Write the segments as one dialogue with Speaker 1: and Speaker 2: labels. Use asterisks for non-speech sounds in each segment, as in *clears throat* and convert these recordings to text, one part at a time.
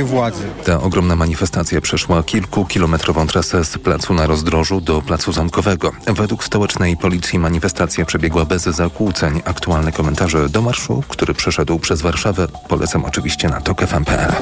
Speaker 1: władzy.
Speaker 2: Ta ogromna manifestacja przeszła kilkukilometrową trasę z placu na rozdrożu do placu zamkowego. Według stołecznej policji manifestacja przebiegła bez zakłóceń. Aktualne komentarze do marszu, który przeszedł przez Warszawę, polecam oczywiście na tokefm.pl.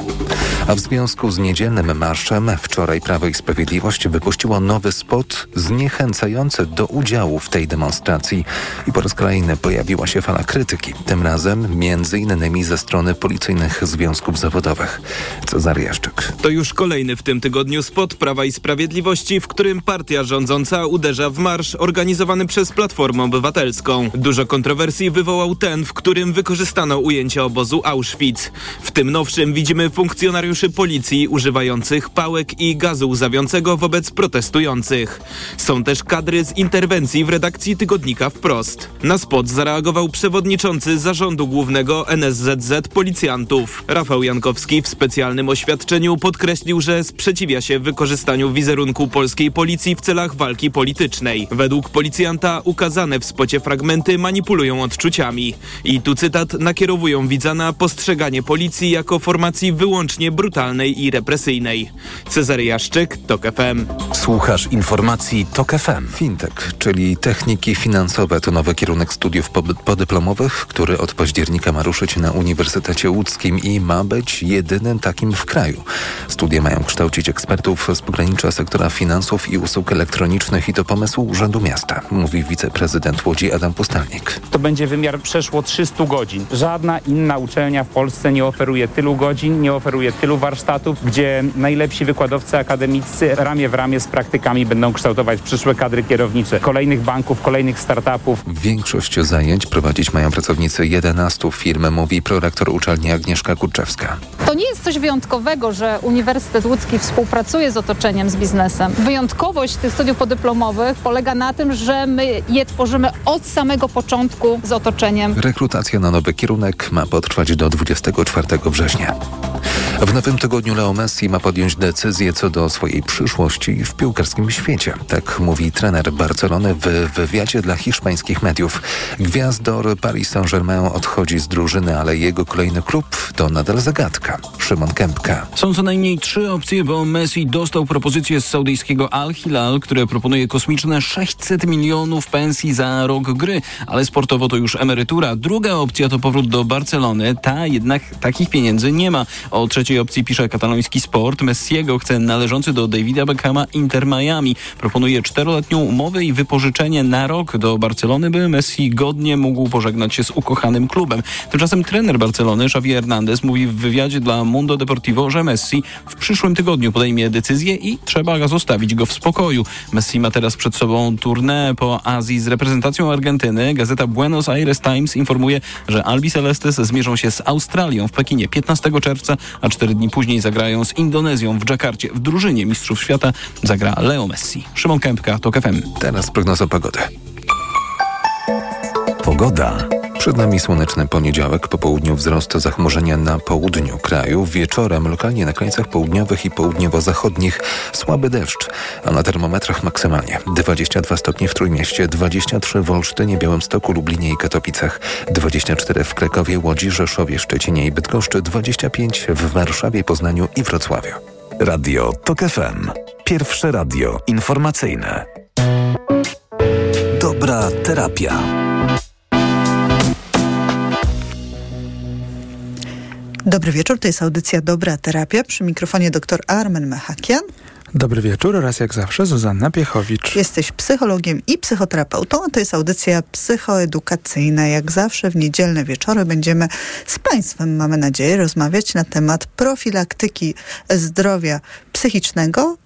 Speaker 2: A w związku z niedzielnym marszem wczoraj Prawo i Sprawiedliwość wypuściło nowy spot zniechęcający do udziału w tej demonstracji i po raz kolejny pojawiła się fala krytyki. Tym razem między innymi ze strony policyjnych związków zawodowych. Cezary Jaszczyk.
Speaker 3: To już kolejny w tym tygodniu spot Prawa i Sprawiedliwości, w którym partia rządząca uderza w marsz organizowany przez Platformę Obywatelską. Dużo kontrowersji wywołał ten, w którym wykorzystano ujęcie obozu Auschwitz. W tym nowszym widzimy funkcjonariuszy policji używających pałek i gazu łzawiącego wobec protestujących. Są też kadry z interwencji w redakcji tygodnika Wprost. Na spot zareagował przewodniczący zarządu głównego NSZZ policjantów. Rafał Jankowski w specjalnym specjalnym oświadczeniu podkreślił, że sprzeciwia się wykorzystaniu wizerunku polskiej policji w celach walki politycznej. Według policjanta ukazane w spocie fragmenty manipulują odczuciami. I tu cytat nakierowują widza na postrzeganie policji jako formacji wyłącznie brutalnej i represyjnej. Cezary Jaszczyk, TOK FM.
Speaker 4: Słuchasz informacji TOK FM.
Speaker 2: Fintech, czyli techniki finansowe, to nowy kierunek studiów podyplomowych, który od października ma ruszyć na Uniwersytecie Łódzkim i ma być jedynym takim w kraju. Studia mają kształcić ekspertów z pogranicza sektora finansów i usług elektronicznych i to pomysł Urzędu Miasta, mówi wiceprezydent Łodzi Adam Pustelnik.
Speaker 5: To będzie wymiar przeszło 300 godzin. Żadna inna uczelnia w Polsce nie oferuje tylu godzin, nie oferuje tylu warsztatów, gdzie najlepsi wykładowcy akademicy ramię w ramię z praktykami będą kształtować przyszłe kadry kierownicze kolejnych banków, kolejnych startupów.
Speaker 2: Większość zajęć prowadzić mają pracownicy 11 firm, mówi prorektor uczelni Agnieszka Kurczewska.
Speaker 6: To nie jest coś wyjątkowego wyjątkowego, że Uniwersytet Łódzki współpracuje z otoczeniem, z biznesem. Wyjątkowość tych studiów podyplomowych polega na tym, że my je tworzymy od samego początku z otoczeniem.
Speaker 2: Rekrutacja na nowy kierunek ma potrwać do 24 września. W nowym tygodniu Leo Messi ma podjąć decyzję co do swojej przyszłości w piłkarskim świecie. Tak mówi trener Barcelony w wywiadzie dla hiszpańskich mediów. Gwiazdor Paris Saint-Germain odchodzi z drużyny, ale jego kolejny klub to nadal zagadka. Szymon Kępka.
Speaker 7: Są co najmniej trzy opcje, bo Messi dostał propozycję z saudyjskiego Al Hilal, które proponuje kosmiczne 600 milionów pensji za rok gry, ale sportowo to już emerytura. Druga opcja to powrót do Barcelony, ta jednak takich pieniędzy nie ma. O trzeciej opcji pisze kataloński sport. Messiego chce należący do Davida Beckhama Inter Miami. Proponuje czteroletnią umowę i wypożyczenie na rok do Barcelony, by Messi godnie mógł pożegnać się z ukochanym klubem. Tymczasem trener Barcelony, Xavi Hernandez, mówi w wywiadzie dla Mundo Deportivo, że Messi w przyszłym tygodniu podejmie decyzję i trzeba zostawić go w spokoju. Messi ma teraz przed sobą tournée po Azji z reprezentacją Argentyny. Gazeta Buenos Aires Times informuje, że Albi Celestes zmierzą się z Australią w Pekinie 15 czerwca, a cztery dni później zagrają z Indonezją w Dżakarcie. W drużynie Mistrzów Świata zagra Leo Messi. Szymon Kępka, TOK FM.
Speaker 2: Teraz prognoza pogody.
Speaker 4: Pogoda.
Speaker 2: Przed nami słoneczny poniedziałek, po południu wzrost zachmurzenia na południu kraju, wieczorem lokalnie na krańcach południowych i południowo-zachodnich słaby deszcz, a na termometrach maksymalnie 22 stopnie w Trójmieście, 23 w Olsztynie, Białymstoku, Lublinie i Katowicach, 24 w Krakowie, Łodzi, Rzeszowie, Szczecinie i Bydgoszczy, 25 w Warszawie, Poznaniu i Wrocławiu.
Speaker 4: Radio TOK FM. Pierwsze radio informacyjne. Dobra terapia.
Speaker 8: Dobry wieczór, to jest audycja Dobra Terapia. Przy mikrofonie dr Armen Mechakian.
Speaker 9: Dobry wieczór oraz jak zawsze Zuzanna Piechowicz.
Speaker 8: Jesteś psychologiem i psychoterapeutą, a to jest audycja psychoedukacyjna. Jak zawsze w niedzielne wieczory będziemy z Państwem, mamy nadzieję, rozmawiać na temat profilaktyki zdrowia psychicznego.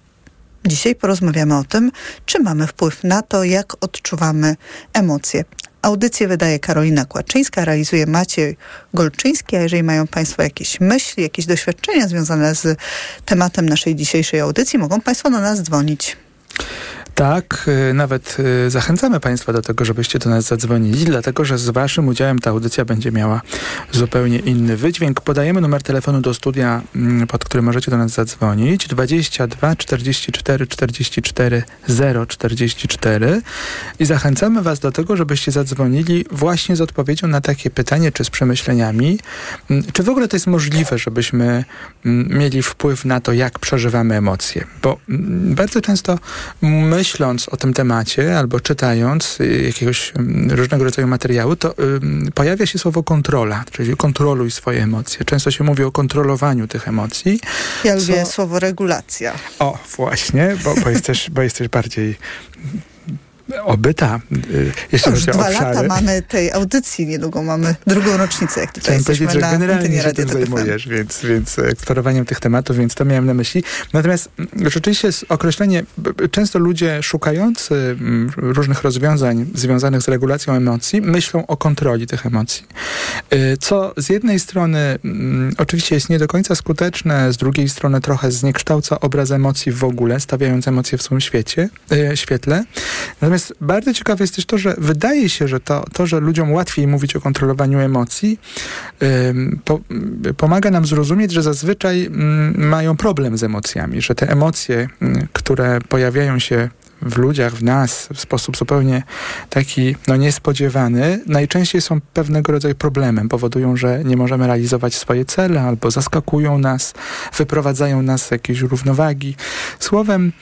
Speaker 8: Dzisiaj porozmawiamy o tym, czy mamy wpływ na to, jak odczuwamy emocje. Audycję wydaje Karolina Kłaczyńska, realizuje Maciej Golczyński, a jeżeli mają Państwo jakieś myśli, jakieś doświadczenia związane z tematem naszej dzisiejszej audycji, mogą Państwo do nas dzwonić.
Speaker 9: Tak, y, nawet y, zachęcamy Państwa do tego, żebyście do nas zadzwonili, dlatego że z Waszym udziałem ta audycja będzie miała zupełnie inny wydźwięk. Podajemy numer telefonu do studia, mm, pod którym możecie do nas zadzwonić. 22 44 44 044 i zachęcamy Was do tego, żebyście zadzwonili właśnie z odpowiedzią na takie pytanie, czy z przemyśleniami, mm, czy w ogóle to jest możliwe, żebyśmy mm, mieli wpływ na to, jak przeżywamy emocje. Bo bardzo często myśląc o tym temacie albo czytając y, jakiegoś mm, różnego rodzaju materiału, to pojawia się słowo kontrola, czyli kontroluj swoje emocje. Często się mówi o kontrolowaniu tych emocji.
Speaker 8: Ja
Speaker 9: Co-
Speaker 8: lubię słowo regulacja.
Speaker 9: O, właśnie, bo, bo, jesteś, bo jesteś bardziej obyta, y, jeśli
Speaker 8: Już
Speaker 9: chodzi o
Speaker 8: dwa
Speaker 9: obszary.
Speaker 8: lata mamy tej audycji, niedługo mamy drugą rocznicę, jak tutaj
Speaker 9: Chciałem
Speaker 8: jesteśmy
Speaker 9: powiedzieć, że generalnie się tym zajmujesz, więc, więc eksplorowaniem tych tematów, więc to miałem na myśli. Natomiast mm, rzeczywiście jest określenie, często ludzie szukający mm, różnych rozwiązań związanych z regulacją emocji, myślą o kontroli tych emocji. Y, Co z jednej strony mm, oczywiście jest nie do końca skuteczne, z drugiej strony trochę zniekształca obraz emocji w ogóle, stawiając emocje w swoim świecie, świetle. Natomiast bardzo ciekawe jest też to, że wydaje się, że to, to że ludziom łatwiej mówić o kontrolowaniu emocji, po, pomaga nam zrozumieć, że zazwyczaj mm, mają problem z emocjami, że te emocje, mm, które pojawiają się w ludziach, w nas w sposób zupełnie taki no, niespodziewany, najczęściej są pewnego rodzaju problemem. Powodują, że nie możemy realizować swoje cele albo zaskakują nas, wyprowadzają nas z jakiejś równowagi. Słowem,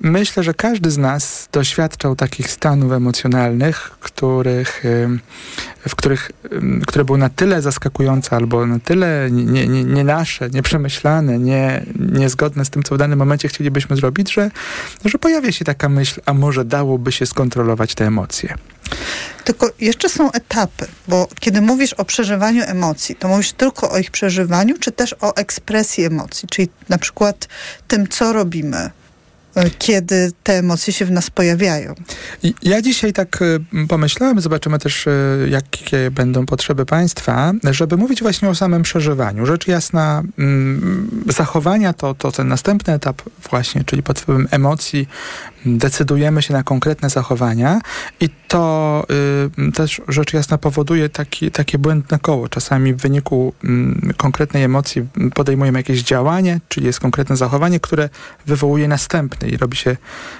Speaker 9: myślę, że każdy z nas doświadczał takich stanów emocjonalnych, których, y, w których, y, które były na tyle zaskakujące albo na tyle nie, nie, nie nasze, nieprzemyślane, nie, niezgodne z tym, co w danym momencie chcielibyśmy zrobić, że, że pojawia się taka myśl, a może dałoby się skontrolować te emocje.
Speaker 8: Tylko jeszcze są etapy, bo kiedy mówisz o przeżywaniu emocji, to mówisz tylko o ich przeżywaniu, czy też o ekspresji emocji, czyli na przykład tym, co robimy, y, kiedy te emocje się w nas pojawiają.
Speaker 9: Ja dzisiaj tak y, pomyślałem, zobaczymy też, y, jakie będą potrzeby państwa, żeby mówić właśnie o samym przeżywaniu. Rzecz jasna, mm, zachowania to, to ten następny etap właśnie, czyli pod wpływem emocji decydujemy się na konkretne zachowania i to y, też rzecz jasna powoduje taki, takie błędne koło. Czasami w wyniku mm, konkretnej emocji podejmujemy jakieś działanie, czyli jest konkretne zachowanie, które wywołuje następne i robi się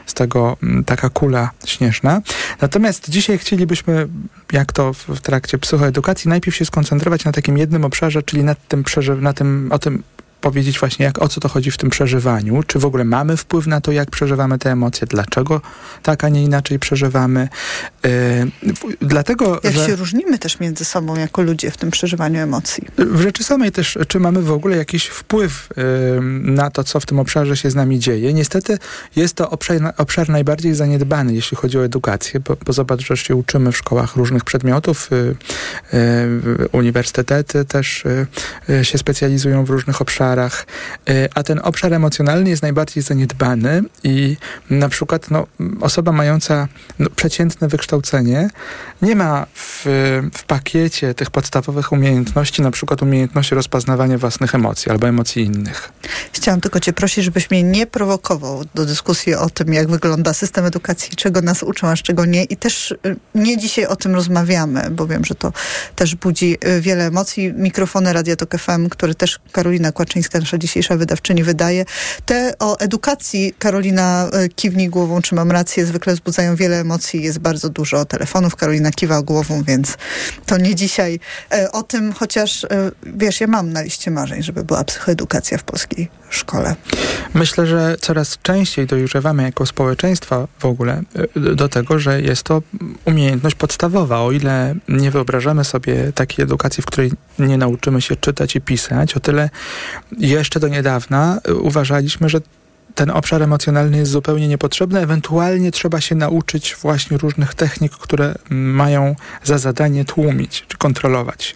Speaker 9: z tego mm, taka kula śnieżna. Natomiast dzisiaj chcielibyśmy, jak to w, w trakcie psychoedukacji, najpierw się skoncentrować na takim jednym obszarze, czyli nad tym, na tym o tym powiedzieć właśnie, jak, o co to chodzi w tym przeżywaniu, czy w ogóle mamy wpływ na to, jak przeżywamy te emocje, dlaczego tak, a nie inaczej przeżywamy. Yy, dlatego,
Speaker 8: Jak
Speaker 9: że...
Speaker 8: się różnimy też między sobą jako ludzie w tym przeżywaniu emocji.
Speaker 9: W rzeczy samej też, czy mamy w ogóle jakiś wpływ ym, na to, co w tym obszarze się z nami dzieje. Niestety jest to obszar, obszar najbardziej zaniedbany, jeśli chodzi o edukację, bo, bo zobacz, że się uczymy w szkołach różnych przedmiotów, y, y, uniwersytety też y, y, się specjalizują w różnych obszarach, y, a ten obszar emocjonalny jest najbardziej zaniedbany i na przykład no, osoba mająca no, przeciętne wykształcenie nie ma w, w pakiecie tych podstawowych umiejętności, na przykład umiejętności rozpoznawania własnych emocji albo emocji innych.
Speaker 8: Chciałam tylko cię prosić, żebyś mnie nie prowokował do dyskusji o tym, jak wygląda system edukacji, czego nas uczą, a czego nie. I też y, nie dzisiaj o tym rozmawiamy, bo wiem, że to też budzi y, wiele emocji. Mikrofony Radia Tok FM, które też Karolina Kłaczyńska, nasza dzisiejsza wydawczyni, wydaje. Te o edukacji, Karolina y, kiwnij głową, czy mam rację, zwykle wzbudzają wiele emocji. Jest bardzo dużo telefonów. Karolina kiwa głową, więc to nie dzisiaj e, o tym, chociaż e, wiesz, ja mam na liście marzeń, żeby była psychoedukacja w polskiej szkole.
Speaker 9: Myślę, że coraz częściej dojrzewamy jako społeczeństwo w ogóle y, do tego, że jest to umiejętność podstawowa. O ile nie wyobrażamy sobie takiej edukacji, w której nie nauczymy się czytać i pisać, o tyle jeszcze do niedawna y, uważaliśmy, że ten obszar emocjonalny jest zupełnie niepotrzebny. Ewentualnie trzeba się nauczyć właśnie różnych technik, które mają za zadanie tłumić czy kontrolować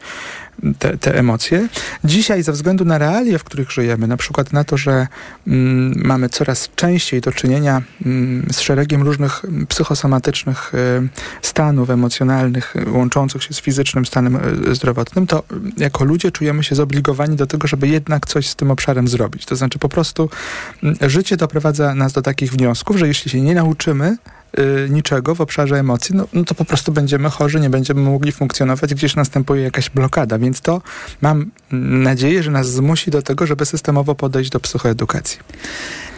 Speaker 9: te, te emocje. Dzisiaj ze względu na realia, w których żyjemy, na przykład na to, że mm, mamy coraz częściej do czynienia mm, z szeregiem różnych psychosomatycznych y, stanów emocjonalnych łączących się z fizycznym stanem y, zdrowotnym, to jako ludzie czujemy się zobligowani do tego, żeby jednak coś z tym obszarem zrobić. To znaczy po prostu mm, życie doprowadza nas do takich wniosków, że jeśli się nie nauczymy y, niczego w obszarze emocji, no, no to po prostu będziemy chorzy, nie będziemy mogli funkcjonować, gdzieś następuje jakaś blokada. Więc to mam nadzieję, że nas zmusi do tego, żeby systemowo podejść do psychoedukacji.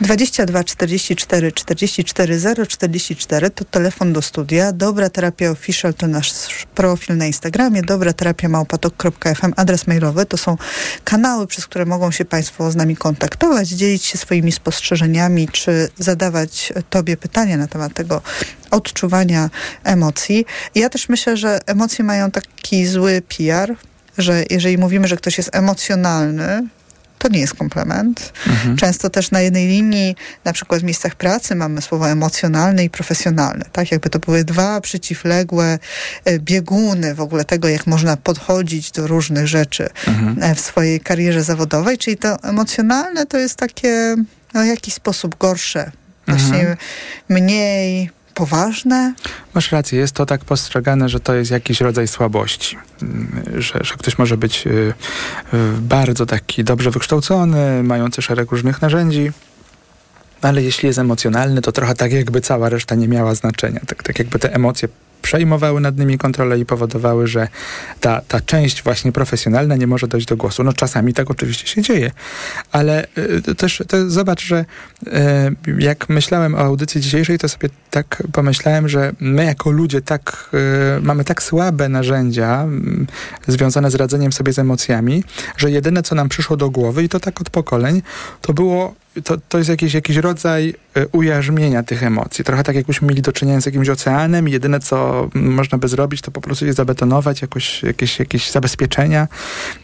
Speaker 8: 22 44 44 0 44 to telefon do studia. Dobra Terapia Official to nasz profil na Instagramie. Dobra Terapia małpatok.fm adres mailowy. To są kanały, przez które mogą się Państwo z nami kontaktować, dzielić się swoimi spostrzeżeniami, czy zadawać Tobie pytania na temat tego odczuwania emocji. Ja też myślę, że emocje mają taki zły PR, że jeżeli mówimy, że ktoś jest emocjonalny, to nie jest komplement.
Speaker 9: Mhm.
Speaker 8: Często też na jednej linii, na przykład w miejscach pracy mamy słowa emocjonalne i profesjonalne. Tak, jakby to były dwa przeciwległe e, bieguny w ogóle tego, jak można podchodzić do różnych rzeczy
Speaker 9: Mhm.
Speaker 8: e, w swojej karierze zawodowej. Czyli to emocjonalne to jest takie no, w jakiś sposób gorsze. Właśnie
Speaker 9: Mhm.
Speaker 8: mniej poważne.
Speaker 9: Masz rację, jest to tak postrzegane, że to jest jakiś rodzaj słabości. Mm, Że, że ktoś może być y, y, bardzo taki dobrze wykształcony, mający szereg różnych narzędzi, ale jeśli jest emocjonalny, to trochę tak jakby cała reszta nie miała znaczenia. Tak, tak jakby te emocje przejmowały nad nimi kontrolę i powodowały, że ta, ta część właśnie profesjonalna nie może dojść do głosu. No czasami tak oczywiście się dzieje, ale y, też to zobacz, że y, jak myślałem o audycji dzisiejszej, to sobie tak pomyślałem, że my jako ludzie tak y, mamy tak słabe narzędzia mm, związane z radzeniem sobie z emocjami, że jedyne co nam przyszło do głowy i to tak od pokoleń, to było to, to jest jakiś, jakiś rodzaj y, ujarzmienia tych emocji. Trochę tak jakbyśmy mieli do czynienia z jakimś oceanem i jedyne co można by zrobić, to po prostu je zabetonować, jakoś, jakieś, jakieś zabezpieczenia,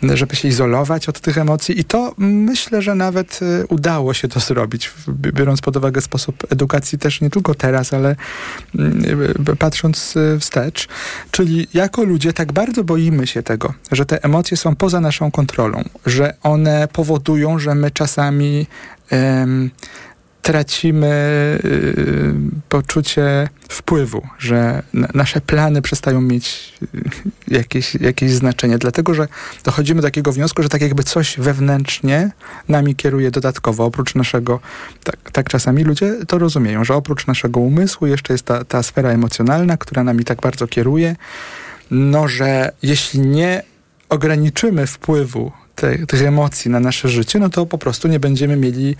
Speaker 9: żeby się izolować od tych emocji i to myślę, że nawet y, udało się to zrobić, biorąc pod uwagę sposób edukacji też nie tylko teraz, ale mm, y, patrząc wstecz. Czyli jako ludzie tak bardzo boimy się tego, że te emocje są poza naszą kontrolą, że one powodują, że my czasami tracimy y, poczucie wpływu, że na, nasze plany przestają mieć y, jakieś, jakieś znaczenie, dlatego że dochodzimy do takiego wniosku, że tak jakby coś wewnętrznie nami kieruje dodatkowo, oprócz naszego, tak, tak czasami ludzie to rozumieją, że oprócz naszego umysłu jeszcze jest ta, ta sfera emocjonalna, która nami tak bardzo kieruje, no że jeśli nie ograniczymy wpływu te, tych emocji na nasze życie, no to po prostu nie będziemy mieli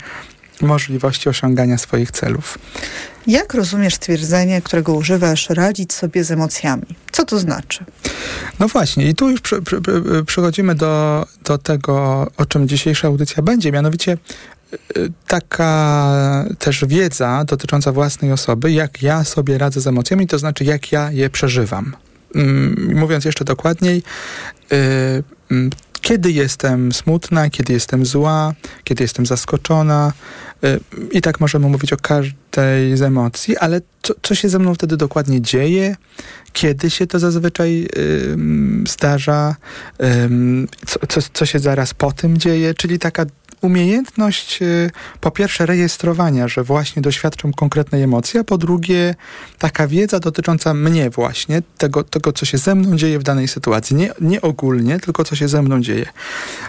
Speaker 9: możliwości osiągania swoich celów.
Speaker 8: Jak rozumiesz twierdzenie, którego używasz, radzić sobie z emocjami? Co to znaczy?
Speaker 9: No właśnie, i tu już przy, przy, przy, przechodzimy do, do tego, o czym dzisiejsza audycja będzie, mianowicie y, taka też wiedza dotycząca własnej osoby, jak ja sobie radzę z emocjami, to znaczy jak ja je przeżywam. Mm, Mówiąc jeszcze dokładniej, y, mm, kiedy jestem smutna, kiedy jestem zła, kiedy jestem zaskoczona. y, I tak możemy mówić o każdej z emocji, ale co, co się ze mną wtedy dokładnie dzieje, kiedy się to zazwyczaj zdarza, co, co, co się zaraz po tym dzieje, czyli taka umiejętność y, po pierwsze rejestrowania, że właśnie doświadczam konkretnej emocji, a po drugie taka wiedza dotycząca mnie właśnie, tego, tego co się ze mną dzieje w danej sytuacji. Nie, nie ogólnie, tylko co się ze mną dzieje.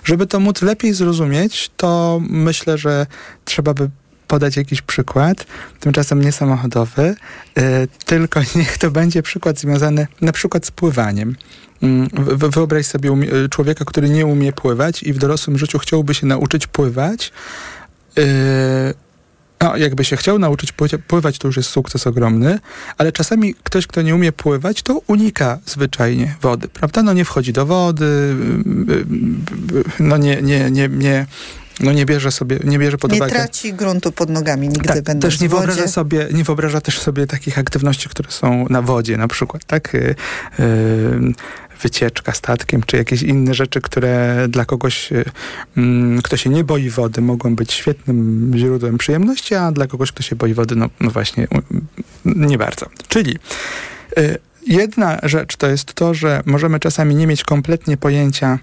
Speaker 9: Żeby to móc lepiej zrozumieć, to myślę, że trzeba by podać jakiś przykład, tymczasem nie samochodowy, y, tylko *laughs* niech to będzie przykład związany na przykład z pływaniem. Mm, wy- Wyobraź sobie y, człowieka, który nie umie pływać i w dorosłym życiu chciałby się nauczyć pływać. Yy, no, jakby się chciał nauczyć pły- pływać, to już jest sukces ogromny, ale czasami ktoś, kto nie umie pływać, to unika zwyczajnie wody, prawda? No nie wchodzi do wody, yy, yy, no nie, nie, nie, nie, no nie bierze sobie, nie bierze pod
Speaker 8: Nie
Speaker 9: uwagę.
Speaker 8: traci gruntu pod nogami nigdy
Speaker 9: Tak,
Speaker 8: będąc
Speaker 9: też nie wyobraża, sobie, nie wyobraża też sobie takich aktywności, które są na wodzie na przykład, tak? Y, y, wycieczka statkiem, czy jakieś inne rzeczy, które dla kogoś, y, mm, kto się nie boi wody, mogą być świetnym źródłem przyjemności, a dla kogoś, kto się boi wody, no, no właśnie, nie bardzo. Czyli y, jedna rzecz to jest to, że możemy czasami nie mieć kompletnie pojęcia,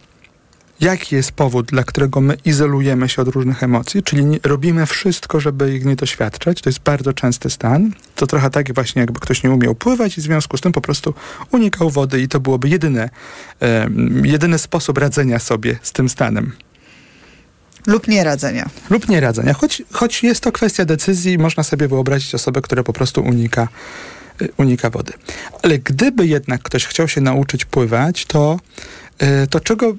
Speaker 9: jaki jest powód, dla którego my izolujemy się od różnych emocji, czyli nie, robimy wszystko, żeby ich nie doświadczać. To jest bardzo częsty stan. To trochę tak właśnie, jakby ktoś nie umiał pływać i w związku z tym po prostu unikał wody i to byłoby jedyne, e, jedyny sposób radzenia sobie z tym stanem.
Speaker 8: Lub nieradzenia.
Speaker 9: Lub nieradzenia. Choć, choć jest to kwestia decyzji, można sobie wyobrazić osobę, która po prostu unika, y, unika wody. Ale gdyby jednak ktoś chciał się nauczyć pływać, to to czego,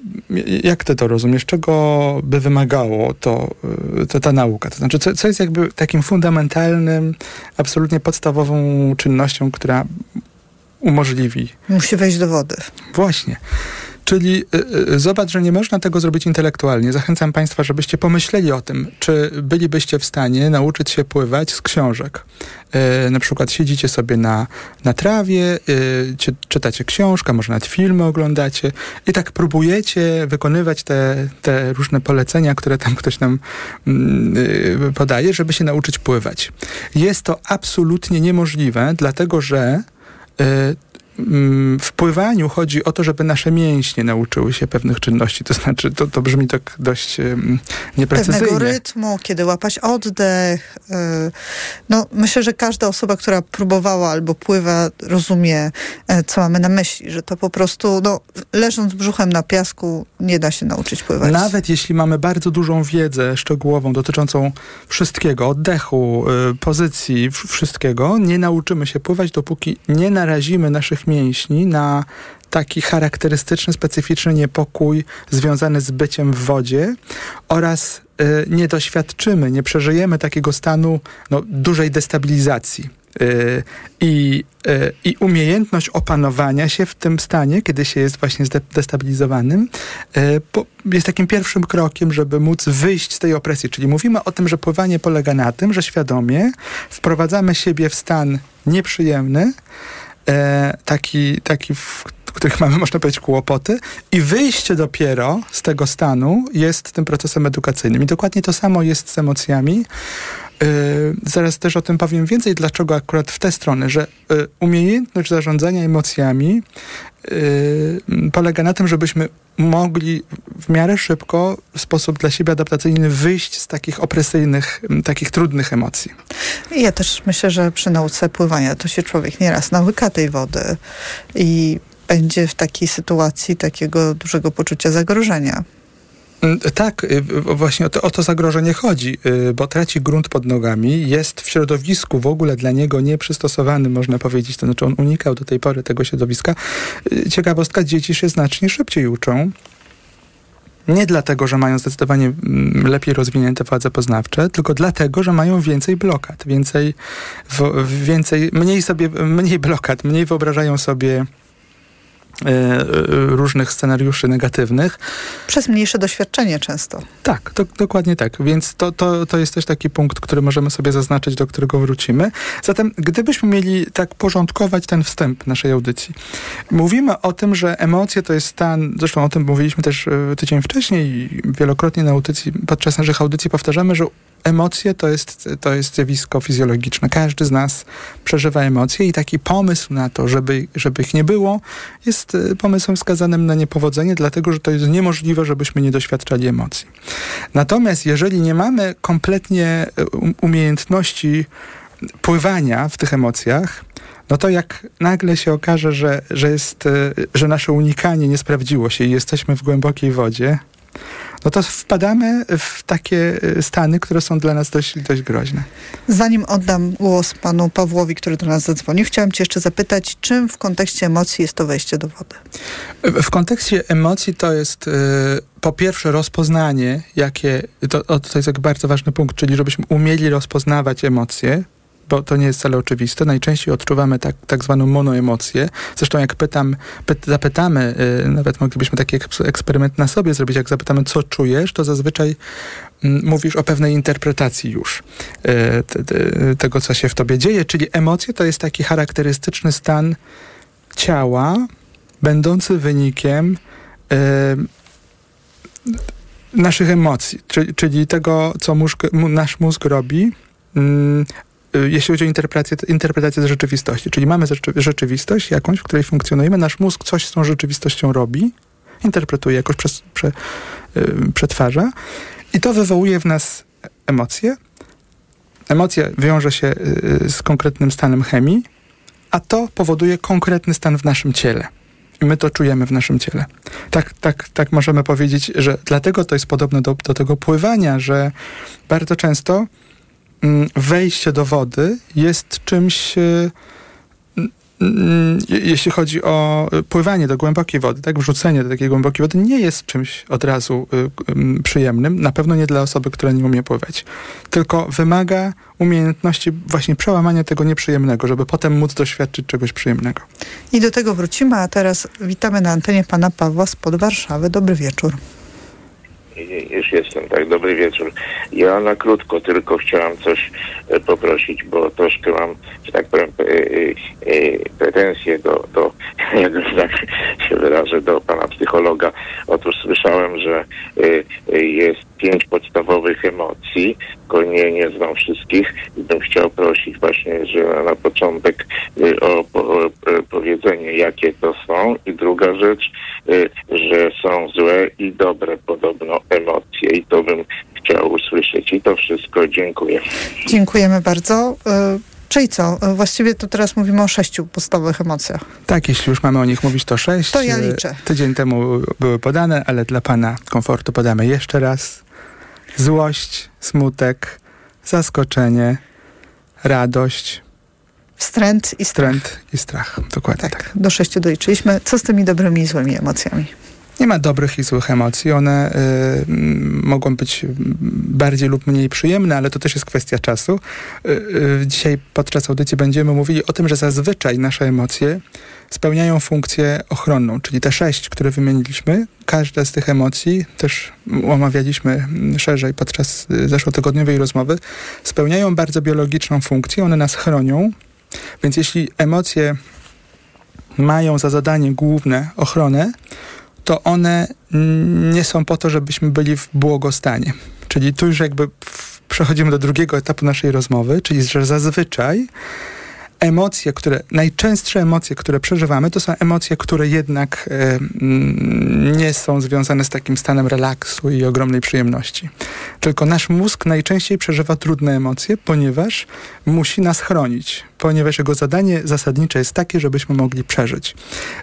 Speaker 9: jak ty to rozumiesz, czego by wymagało to, y, to ta nauka? To znaczy, co, co jest jakby takim fundamentalnym, absolutnie podstawową czynnością, która umożliwi
Speaker 8: Musi wejść do wody.
Speaker 9: Właśnie. Czyli y, y, zobacz, że nie można tego zrobić intelektualnie. Zachęcam Państwa, żebyście pomyśleli o tym, czy bylibyście w stanie nauczyć się pływać z książek. Y, na przykład siedzicie sobie na, na trawie, y, czy, czytacie książkę, może nawet filmy oglądacie i tak próbujecie wykonywać te, te różne polecenia, które tam ktoś nam mm, y, podaje, żeby się nauczyć pływać. Jest to absolutnie niemożliwe, dlatego że y, w pływaniu chodzi o to, żeby nasze mięśnie nauczyły się pewnych czynności. To znaczy, to, to brzmi tak dość um, nieprecyzyjnie.
Speaker 8: Pewnego rytmu, kiedy łapać oddech. y, No, myślę, że każda osoba, która próbowała albo pływa, rozumie, e, co mamy na myśli, że to po prostu, no, leżąc brzuchem na piasku, nie da się nauczyć pływać.
Speaker 9: Nawet jeśli mamy bardzo dużą wiedzę szczegółową dotyczącą wszystkiego, oddechu, y, pozycji, wszystkiego, nie nauczymy się pływać, dopóki nie narazimy naszych mięśni na taki charakterystyczny, specyficzny niepokój związany z byciem w wodzie oraz y, nie doświadczymy, nie przeżyjemy takiego stanu no, dużej destabilizacji. Y, I, y, I umiejętność opanowania się w tym stanie, kiedy się jest właśnie zde- destabilizowanym, y, jest takim pierwszym krokiem, żeby móc wyjść z tej opresji. Czyli mówimy o tym, że pływanie polega na tym, że świadomie wprowadzamy siebie w stan nieprzyjemny, taki, taki w których mamy, *laughs* można powiedzieć, kłopoty i wyjście dopiero z tego stanu jest tym procesem edukacyjnym. I dokładnie to samo jest z emocjami. Yy, zaraz też o tym powiem więcej, dlaczego akurat w tę stronę, że yy, umiejętność zarządzania emocjami yy, polega na tym, żebyśmy mogli w miarę szybko, w sposób dla siebie adaptacyjny wyjść z takich opresyjnych, takich trudnych emocji.
Speaker 8: Ja też myślę, że przy nauce pływania to się człowiek nieraz nałyka tej wody i będzie w takiej sytuacji takiego dużego poczucia zagrożenia.
Speaker 9: Mm, Tak, y, właśnie o to, o to zagrożenie chodzi, y, bo traci grunt pod nogami, jest w środowisku w ogóle dla niego nieprzystosowanym, można powiedzieć, to znaczy on unikał do tej pory tego środowiska. Y, Ciekawostka, dzieci się znacznie szybciej uczą. Nie dlatego, że mają zdecydowanie mm, lepiej rozwinięte władze poznawcze, tylko dlatego, że mają więcej blokad, więcej, więcej mniej sobie, mniej *laughs* blokad, mniej wyobrażają sobie różnych scenariuszy negatywnych.
Speaker 8: Przez mniejsze doświadczenie często.
Speaker 9: Tak, do, dokładnie tak. Więc to, to, to jest też taki punkt, który możemy sobie zaznaczyć, do którego wrócimy. Zatem, gdybyśmy mieli tak porządkować ten wstęp naszej audycji, mówimy o tym, że emocje to jest stan, zresztą o tym mówiliśmy też e, tydzień wcześniej i wielokrotnie na audycji, podczas naszych audycji powtarzamy, że emocje to jest, to jest zjawisko fizjologiczne. Każdy z nas przeżywa emocje i taki pomysł na to, żeby, żeby ich nie było, jest e, pomysłem skazanym na niepowodzenie, dlatego że to jest niemożliwe, żebyśmy nie doświadczali emocji. Natomiast jeżeli nie mamy kompletnie e, um- umiejętności pływania w tych emocjach, no to jak nagle się okaże, że, że, jest, e, że nasze unikanie nie sprawdziło się i jesteśmy w głębokiej wodzie, no to wpadamy w takie e, stany, które są dla nas dość, dość groźne.
Speaker 8: Zanim oddam głos panu Pawłowi, który do nas zadzwonił, chciałam cię jeszcze zapytać, czym w kontekście emocji jest to wejście do wody?
Speaker 9: W kontekście emocji to jest e, po pierwsze rozpoznanie, jakie, to, to jest bardzo ważny punkt, czyli żebyśmy umieli rozpoznawać emocje, bo to nie jest wcale oczywiste. Najczęściej odczuwamy tak, tak zwaną monoemocję. Zresztą jak pytam, pyt, zapytamy, y, nawet moglibyśmy taki eks- eksperyment na sobie zrobić, jak zapytamy, co czujesz, to zazwyczaj mm, mówisz o pewnej interpretacji już y, te, te, tego, co się w tobie dzieje. Czyli emocje to jest taki charakterystyczny stan ciała, będący wynikiem y, naszych emocji, czyli, czyli tego, co mózg, nasz mózg robi, y, jeśli chodzi o interpretację, interpretację rzeczywistości. Czyli mamy rzeczy- rzeczywistość jakąś, w której funkcjonujemy, nasz mózg coś z tą rzeczywistością robi interpretuje, jakoś przez, prze, y, przetwarza i to wywołuje w nas emocje. Emocja wiąże się y, z konkretnym stanem chemii, a to powoduje konkretny stan w naszym ciele. I my to czujemy w naszym ciele. Tak, tak, tak możemy powiedzieć, że dlatego to jest podobne do, do tego pływania, że bardzo często wejście do wody jest czymś, mm, je- jeśli chodzi o y, pływanie do głębokiej wody, tak, wrzucenie do takiej głębokiej wody nie jest czymś od razu ym, przyjemnym, na pewno nie dla osoby, która nie umie pływać, tylko wymaga umiejętności właśnie przełamania tego nieprzyjemnego, żeby potem móc doświadczyć czegoś przyjemnego.
Speaker 8: I do tego wrócimy, a teraz witamy na antenie pana Pawła spod Warszawy. Dobry wieczór.
Speaker 1: Już jestem, tak, dobry wieczór. Ja na krótko tylko chciałam coś e, poprosić, bo troszkę mam, że tak powiem, e, e, pretensje do, do *laughs* jakby tak się wyrażę, do pana psychologa. Otóż słyszałem, że jest pięć podstawowych emocji, tylko nie, nie znam wszystkich i bym chciał prosić właśnie, że na początek e, o, e, powiedzenie, jakie to są i druga rzecz, y, że są złe i dobre podobno emocje i to bym chciał usłyszeć. I to wszystko. Dziękuję.
Speaker 8: Dziękujemy bardzo. Y, Czyli co? Y, Właściwie to teraz mówimy o sześciu podstawowych emocjach.
Speaker 9: Tak, jeśli już mamy o nich mówić, to sześć.
Speaker 8: To ja liczę.
Speaker 9: Tydzień temu były podane, ale dla pana komfortu podamy jeszcze raz. Złość, smutek, zaskoczenie, radość,
Speaker 8: Wstręt i strach.
Speaker 9: stręt i strach. Dokładnie tak.
Speaker 8: Tak, do sześciu doliczyliśmy. Co z tymi dobrymi i złymi emocjami?
Speaker 9: Nie ma dobrych i złych emocji. One y, mogą być bardziej lub mniej przyjemne, ale to też jest kwestia czasu. Y, y, dzisiaj podczas audycji będziemy mówili o tym, że zazwyczaj nasze emocje spełniają funkcję ochronną, czyli te sześć, które wymieniliśmy. Każda z tych emocji, też omawialiśmy szerzej podczas y, zeszłotygodniowej rozmowy, spełniają bardzo biologiczną funkcję. One nas chronią. Więc jeśli emocje mają za zadanie główne ochronę, to one nie są po to, żebyśmy byli w błogostanie. Czyli tu już jakby przechodzimy do drugiego etapu naszej rozmowy, czyli że zazwyczaj emocje, które, najczęstsze emocje, które przeżywamy, to są emocje, które jednak mm, nie są związane z takim stanem relaksu i ogromnej przyjemności. Tylko nasz mózg najczęściej przeżywa trudne emocje, ponieważ musi nas chronić, ponieważ jego zadanie zasadnicze jest takie, żebyśmy mogli przeżyć.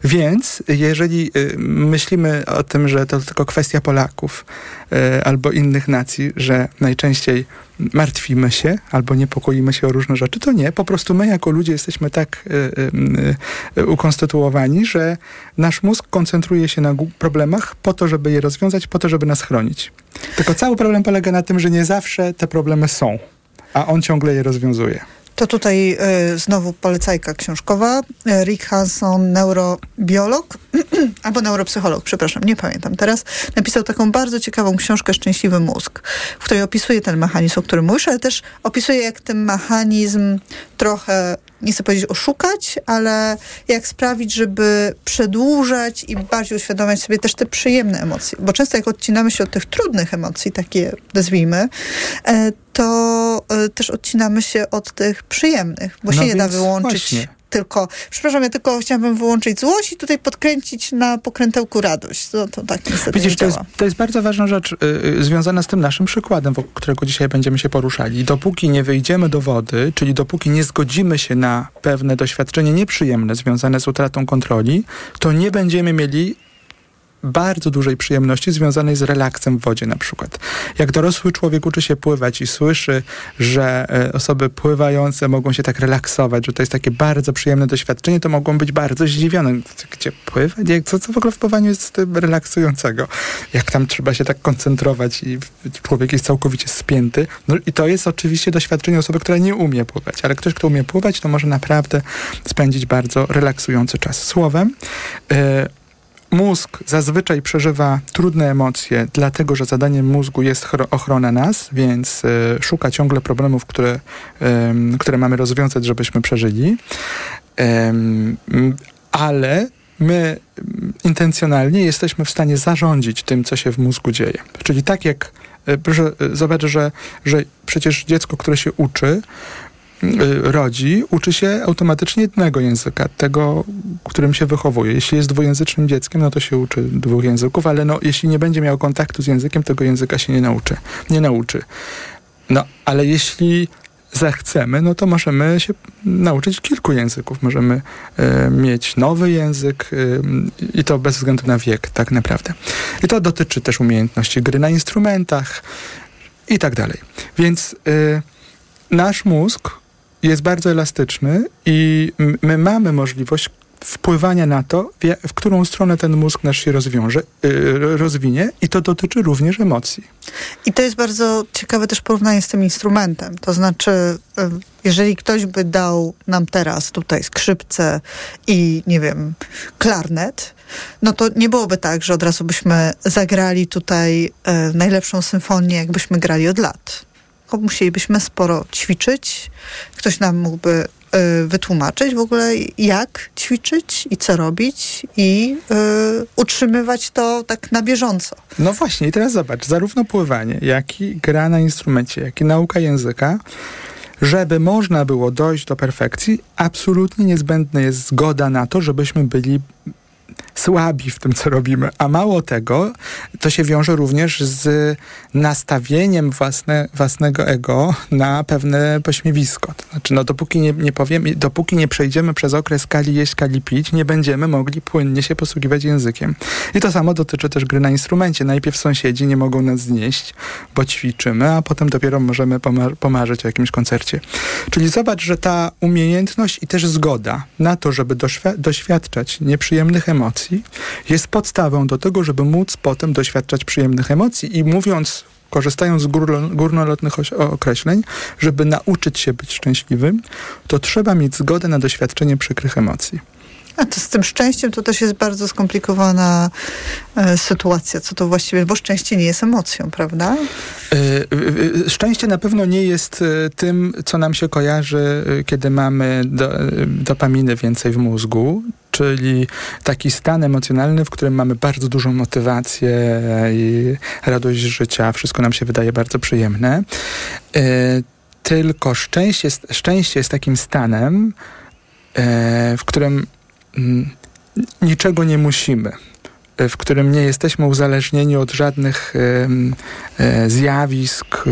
Speaker 9: Więc jeżeli y, myślimy o tym, że to tylko kwestia Polaków y, albo innych nacji, że najczęściej martwimy się albo niepokoimy się o różne rzeczy, to nie. Po prostu my jako ludzie jesteśmy tak y, ukonstytuowani, że nasz mózg koncentruje się na problemach po to, żeby je rozwiązać, po to, żeby nas chronić. Tylko cały problem polega na tym, że nie zawsze te problemy są, a on ciągle je rozwiązuje.
Speaker 8: To tutaj y, znowu polecajka książkowa. Y, Rick Hanson, neurobiolog, *clears throat* albo neuropsycholog, przepraszam, nie pamiętam teraz, napisał taką bardzo ciekawą książkę Szczęśliwy mózg, w której opisuje ten mechanizm, o którym mówisz, ale też opisuje, jak ten mechanizm trochę, nie chcę powiedzieć oszukać, ale jak sprawić, żeby przedłużać i bardziej uświadamiać sobie też te przyjemne emocje. Bo często jak odcinamy się od tych trudnych emocji, takie nazwijmy, e, to e, też odcinamy się od tych przyjemnych, bo
Speaker 9: No
Speaker 8: się nie da wyłączyć
Speaker 9: właśnie.
Speaker 8: Tylko, przepraszam, ja tylko chciałabym wyłączyć złość i tutaj podkręcić na pokrętełku radość. To, to tak niestety
Speaker 9: Widzisz,
Speaker 8: nie
Speaker 9: to jest, to jest bardzo ważna rzecz y, y, związana z tym naszym przykładem, wokół którego dzisiaj będziemy się poruszali. Dopóki nie wyjdziemy do wody, czyli dopóki nie zgodzimy się na pewne doświadczenie nieprzyjemne związane z utratą kontroli, to nie będziemy mieli bardzo dużej przyjemności związanej z relaksem w wodzie na przykład. Jak dorosły człowiek uczy się pływać i słyszy, że e, osoby pływające mogą się tak relaksować, że to jest takie bardzo przyjemne doświadczenie, to mogą być bardzo zdziwione. Gdzie pływać? Co, co w ogóle w pływaniu jest relaksującego? Jak tam trzeba się tak koncentrować i człowiek jest całkowicie spięty. No i to jest oczywiście doświadczenie osoby, która nie umie pływać, ale ktoś, kto umie pływać, to może naprawdę spędzić bardzo relaksujący czas. Słowem, e, Mózg zazwyczaj przeżywa trudne emocje, dlatego że zadaniem mózgu jest chro- ochrona nas, więc e, szuka ciągle problemów, które, em, które mamy rozwiązać, żebyśmy przeżyli. M, ale my intencjonalnie jesteśmy w stanie zarządzić tym, co się w mózgu dzieje. Czyli tak jak, e, proszę e, zobaczyć, że, że przecież dziecko, które się uczy, y, rodzi, uczy się automatycznie jednego języka, tego, którym się wychowuje. Jeśli jest dwujęzycznym dzieckiem, no to się uczy dwóch języków, ale no, jeśli nie będzie miał kontaktu z językiem, tego języka się nie nauczy. Nie nauczy. No, ale jeśli zechcemy, no to możemy się nauczyć kilku języków. Możemy e, mieć nowy język e, i to bez względu na wiek, tak naprawdę. I to dotyczy też umiejętności gry na instrumentach i tak dalej. Więc nasz mózg jest bardzo elastyczny i my mamy możliwość wpływania na to, w, którą stronę ten mózg nasz się rozwiąże, yy, rozwinie i to dotyczy również emocji.
Speaker 8: I to jest bardzo ciekawe też porównanie z tym instrumentem. To znaczy, y, jeżeli ktoś by dał nam teraz tutaj skrzypce i nie wiem, klarnet, no to nie byłoby tak, że od razu byśmy zagrali tutaj y, najlepszą symfonię, jakbyśmy grali od lat. Musielibyśmy sporo ćwiczyć. Ktoś nam mógłby Y, wytłumaczyć w ogóle, jak ćwiczyć i co robić i y, utrzymywać to tak na bieżąco.
Speaker 9: No właśnie, i teraz zobacz, zarówno pływanie, jak i gra na instrumencie, jak i nauka języka, żeby można było dojść do perfekcji, absolutnie niezbędna jest zgoda na to, żebyśmy byli słabi w tym, co robimy. A mało tego, to się wiąże również z nastawieniem własne, własnego ego na pewne pośmiewisko. To znaczy, no dopóki nie, nie powiem, dopóki nie przejdziemy przez okres kali jeść, kali pić, nie będziemy mogli płynnie się posługiwać językiem. I to samo dotyczy też gry na instrumencie. Najpierw sąsiedzi nie mogą nas znieść, bo ćwiczymy, a potem dopiero możemy pomar pomarzyć o jakimś koncercie. Czyli zobacz, że ta umiejętność i też zgoda na to, żeby doświadczać nieprzyjemnych emocji, emocji jest podstawą do tego, żeby móc potem doświadczać przyjemnych emocji. I mówiąc korzystając z górnolotnych określeń, żeby nauczyć się być szczęśliwym, to trzeba mieć zgodę na doświadczenie przykrych emocji.
Speaker 8: A to z tym szczęściem to też jest bardzo skomplikowana e, sytuacja. Co to właściwie, bo szczęście nie jest emocją, prawda? E,
Speaker 9: e, szczęście na pewno nie jest e, tym, co nam się kojarzy, e, kiedy mamy do, dopaminy więcej w mózgu czyli taki stan emocjonalny, w którym mamy bardzo dużą motywację i radość życia, wszystko nam się wydaje bardzo przyjemne. E, tylko szczęście szczęście jest takim stanem, e, w którym mm, niczego nie musimy w którym nie jesteśmy uzależnieni od żadnych e, zjawisk, e,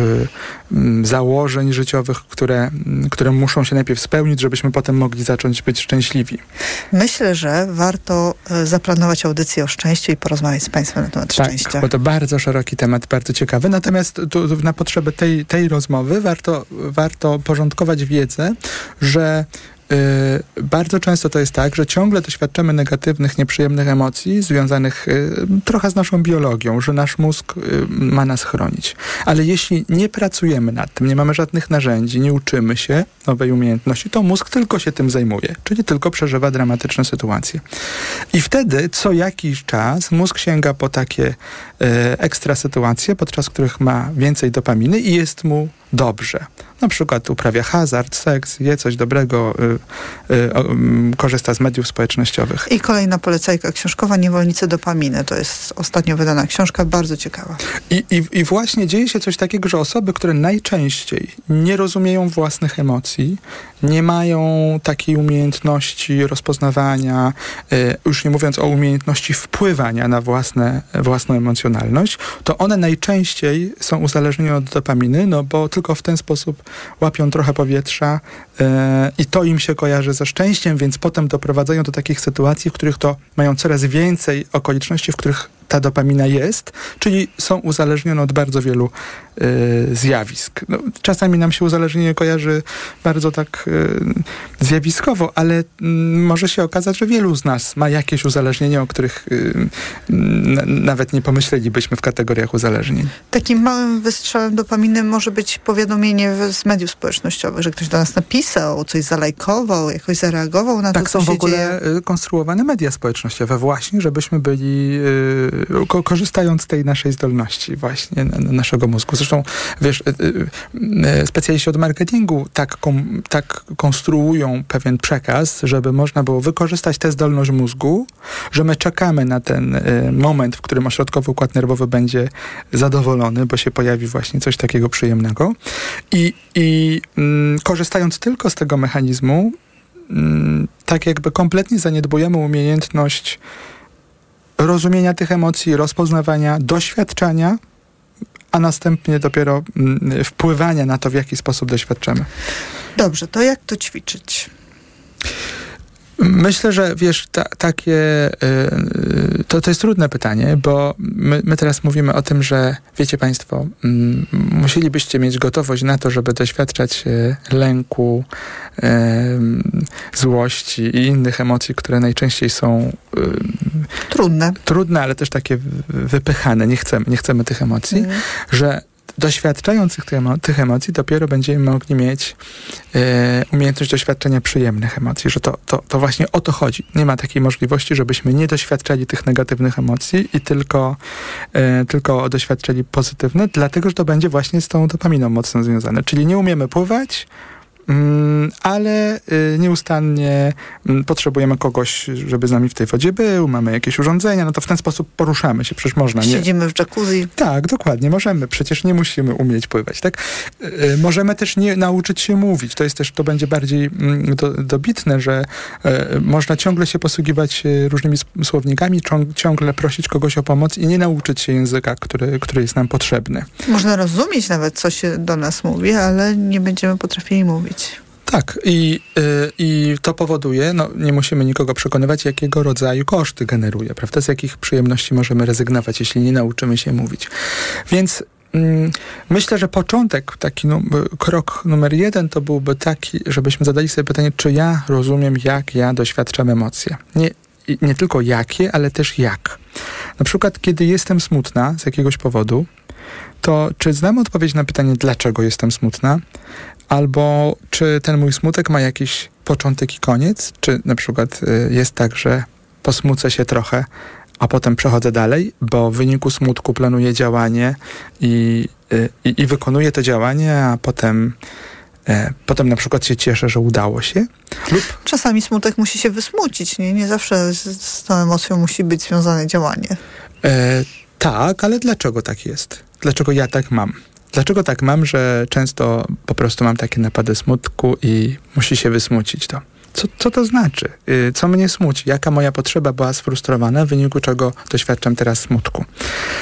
Speaker 9: założeń życiowych, które, które muszą się najpierw spełnić, żebyśmy potem mogli zacząć być szczęśliwi.
Speaker 8: Myślę, że warto e, zaplanować audycję o szczęściu i porozmawiać z Państwem na temat
Speaker 9: tak,
Speaker 8: szczęścia.
Speaker 9: bo to bardzo szeroki temat, bardzo ciekawy. Natomiast tu, na potrzeby tej, tej rozmowy warto, warto porządkować wiedzę, że bardzo często to jest tak, że ciągle doświadczamy negatywnych, nieprzyjemnych emocji związanych y, trochę z naszą biologią, że nasz mózg y, ma nas chronić. Ale jeśli nie pracujemy nad tym, nie mamy żadnych narzędzi, nie uczymy się nowej umiejętności, to mózg tylko się tym zajmuje, czyli tylko przeżywa dramatyczne sytuacje. I wtedy co jakiś czas mózg sięga po takie ekstra sytuacje, podczas których ma więcej dopaminy i jest mu dobrze. Na przykład uprawia hazard, seks, je coś dobrego, y, y, y, korzysta z mediów społecznościowych.
Speaker 8: I kolejna polecajka książkowa, Niewolnicy dopaminy. To jest ostatnio wydana książka, bardzo ciekawa.
Speaker 9: I, i, I właśnie dzieje się coś takiego, że osoby, które najczęściej nie rozumieją własnych emocji, nie mają takiej umiejętności rozpoznawania, y, już nie mówiąc o umiejętności wpływania na własne, własną emocjonalność, to one najczęściej są uzależnione od dopaminy, no bo tylko w ten sposób łapią trochę powietrza yy, i to im się kojarzy ze szczęściem, więc potem doprowadzają do takich sytuacji, w których to mają coraz więcej okoliczności, w których ta dopamina jest, czyli są uzależnione od bardzo wielu y, zjawisk. No, czasami nam się uzależnienie kojarzy bardzo tak y, zjawiskowo, ale y, może się okazać, że wielu z nas ma jakieś uzależnienie, o których y, nawet nie pomyślelibyśmy w kategoriach uzależnień.
Speaker 8: Takim małym wystrzałem dopaminy może być powiadomienie z mediów społecznościowych, że ktoś do nas napisał, coś zalajkował, jakoś zareagował na
Speaker 9: tak
Speaker 8: to, co
Speaker 9: są
Speaker 8: się
Speaker 9: w ogóle dzieje. Y, konstruowane media społecznościowe właśnie, żebyśmy byli y, ko korzystając z tej naszej zdolności właśnie naszego mózgu. Zresztą, wiesz, y, specjaliści od marketingu tak, kom, tak konstruują pewien przekaz, żeby można było wykorzystać tę zdolność mózgu, że my czekamy na ten moment, w którym ośrodkowy układ nerwowy będzie zadowolony, bo się pojawi właśnie coś takiego przyjemnego. I, i mm, korzystając tylko z tego mechanizmu, mm, tak jakby kompletnie zaniedbujemy umiejętność rozumienia tych emocji, rozpoznawania, doświadczania, a następnie dopiero mm, wpływania na to, w jaki sposób doświadczamy.
Speaker 8: Dobrze, to jak to ćwiczyć?
Speaker 9: Myślę, że wiesz, ta, takie y, to, to jest trudne pytanie, bo my, my, teraz mówimy o tym, że wiecie Państwo, mm, musielibyście mieć gotowość na to, żeby doświadczać y, lęku, y, złości i innych emocji, które najczęściej są
Speaker 8: trudne.
Speaker 9: Trudne, ale też takie wypychane. Nie chcemy, nie chcemy tych emocji, mm. że doświadczając tych, emocji, dopiero będziemy mogli mieć e, umiejętność doświadczenia przyjemnych emocji, że to, to, to właśnie o to chodzi. Nie ma takiej możliwości, żebyśmy nie doświadczali tych negatywnych emocji i tylko, e, tylko doświadczali pozytywne, dlatego, że to będzie właśnie z tą dopaminą mocno związane. Czyli nie umiemy pływać, ale y, nieustannie mm, potrzebujemy kogoś, żeby z nami w tej wodzie był, mamy jakieś urządzenia, no to w ten sposób poruszamy się, przecież można.
Speaker 8: Nie? Siedzimy w jacuzzi.
Speaker 9: Tak, dokładnie, możemy, przecież nie musimy umieć pływać, tak? Y, y, możemy też nie nauczyć się mówić, to jest też, to będzie bardziej mm, do, dobitne, że można ciągle się posługiwać różnymi słownikami, ciągle prosić kogoś o pomoc i nie nauczyć się języka, który, który jest nam potrzebny.
Speaker 8: Można rozumieć nawet, co się do nas mówi, ale nie będziemy potrafili mówić.
Speaker 9: Tak, i, yy, i to powoduje, no nie musimy nikogo przekonywać, jakiego rodzaju koszty generuje, prawda? Z jakich przyjemności możemy rezygnować, jeśli nie nauczymy się mówić. Więc mm, Myślę, że początek, taki krok numer jeden to byłby taki, żebyśmy zadali sobie pytanie, czy ja rozumiem, jak ja doświadczam emocje. Nie, nie tylko jakie, ale też jak. Na przykład, kiedy jestem smutna z jakiegoś powodu, to czy znam odpowiedź na pytanie, dlaczego jestem smutna? Albo czy ten mój smutek ma jakiś początek i koniec? Czy na przykład y, jest tak, że posmucę się trochę, a potem przechodzę dalej, bo w wyniku smutku planuję działanie i, y, i, i wykonuję to działanie, a potem e, Potem na przykład się cieszę, że udało się.
Speaker 8: Lub... Czasami smutek musi się wysmucić. Nie, nie zawsze z, z tą emocją musi być związane działanie.
Speaker 9: E, tak, ale dlaczego tak jest? Dlaczego ja tak mam? Dlaczego tak mam, że często po prostu mam takie napady smutku i musi się wysmucić to? Co, co to znaczy? Y, co mnie smuci? Jaka moja potrzeba była sfrustrowana, w wyniku czego doświadczam teraz smutku?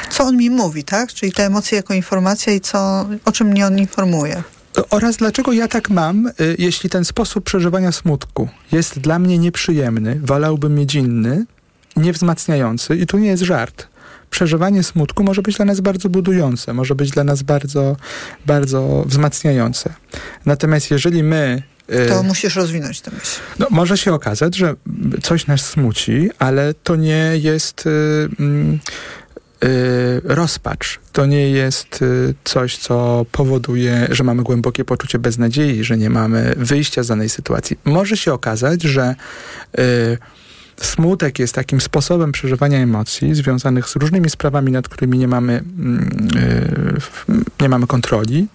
Speaker 8: Co on mi mówi, tak? Czyli te emocje jako informacja i co, o czym mnie on informuje?
Speaker 9: Oraz dlaczego ja tak mam, y, jeśli ten sposób przeżywania smutku jest dla mnie nieprzyjemny, wolałbym mieć inny, niewzmacniający i tu nie jest żart przeżywanie smutku może być dla nas bardzo budujące, może być dla nas bardzo, bardzo wzmacniające. Natomiast jeżeli my
Speaker 8: y, to musisz rozwinąć tę myśl.
Speaker 9: No, może się okazać, że coś nas smuci, ale to nie jest y, y, rozpacz. To nie jest coś, co powoduje, że mamy głębokie poczucie beznadziei, że nie mamy wyjścia z danej sytuacji. Może się okazać, że Smutek jest takim sposobem przeżywania emocji związanych z różnymi sprawami, nad którymi nie mamy, yy, nie mamy kontroli.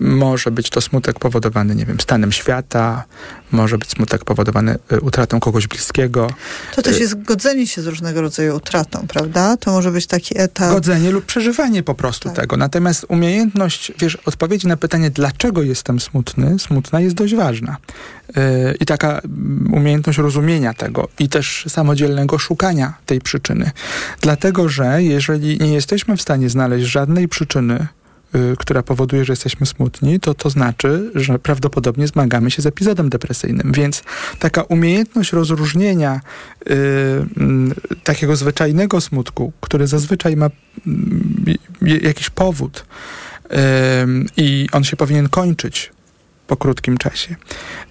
Speaker 9: Może być to smutek powodowany, nie wiem, stanem świata, może być smutek powodowany y, utratą kogoś bliskiego.
Speaker 8: To też y, jest godzenie się z różnego rodzaju utratą, prawda? To może być taki etap...
Speaker 9: Godzenie lub przeżywanie po prostu tak. tego. Natomiast umiejętność, wiesz, odpowiedzi na pytanie, dlaczego jestem smutny, smutna jest dość ważna. Yy, I taka mm, umiejętność rozumienia tego i też samodzielnego szukania tej przyczyny. Dlatego, że jeżeli nie jesteśmy w stanie znaleźć żadnej przyczyny, Y, która powoduje, że jesteśmy smutni, to to znaczy, że prawdopodobnie zmagamy się z epizodem depresyjnym. Więc taka umiejętność rozróżnienia y, y, takiego zwyczajnego smutku, który zazwyczaj ma y, jakiś powód y, i on się powinien kończyć po krótkim czasie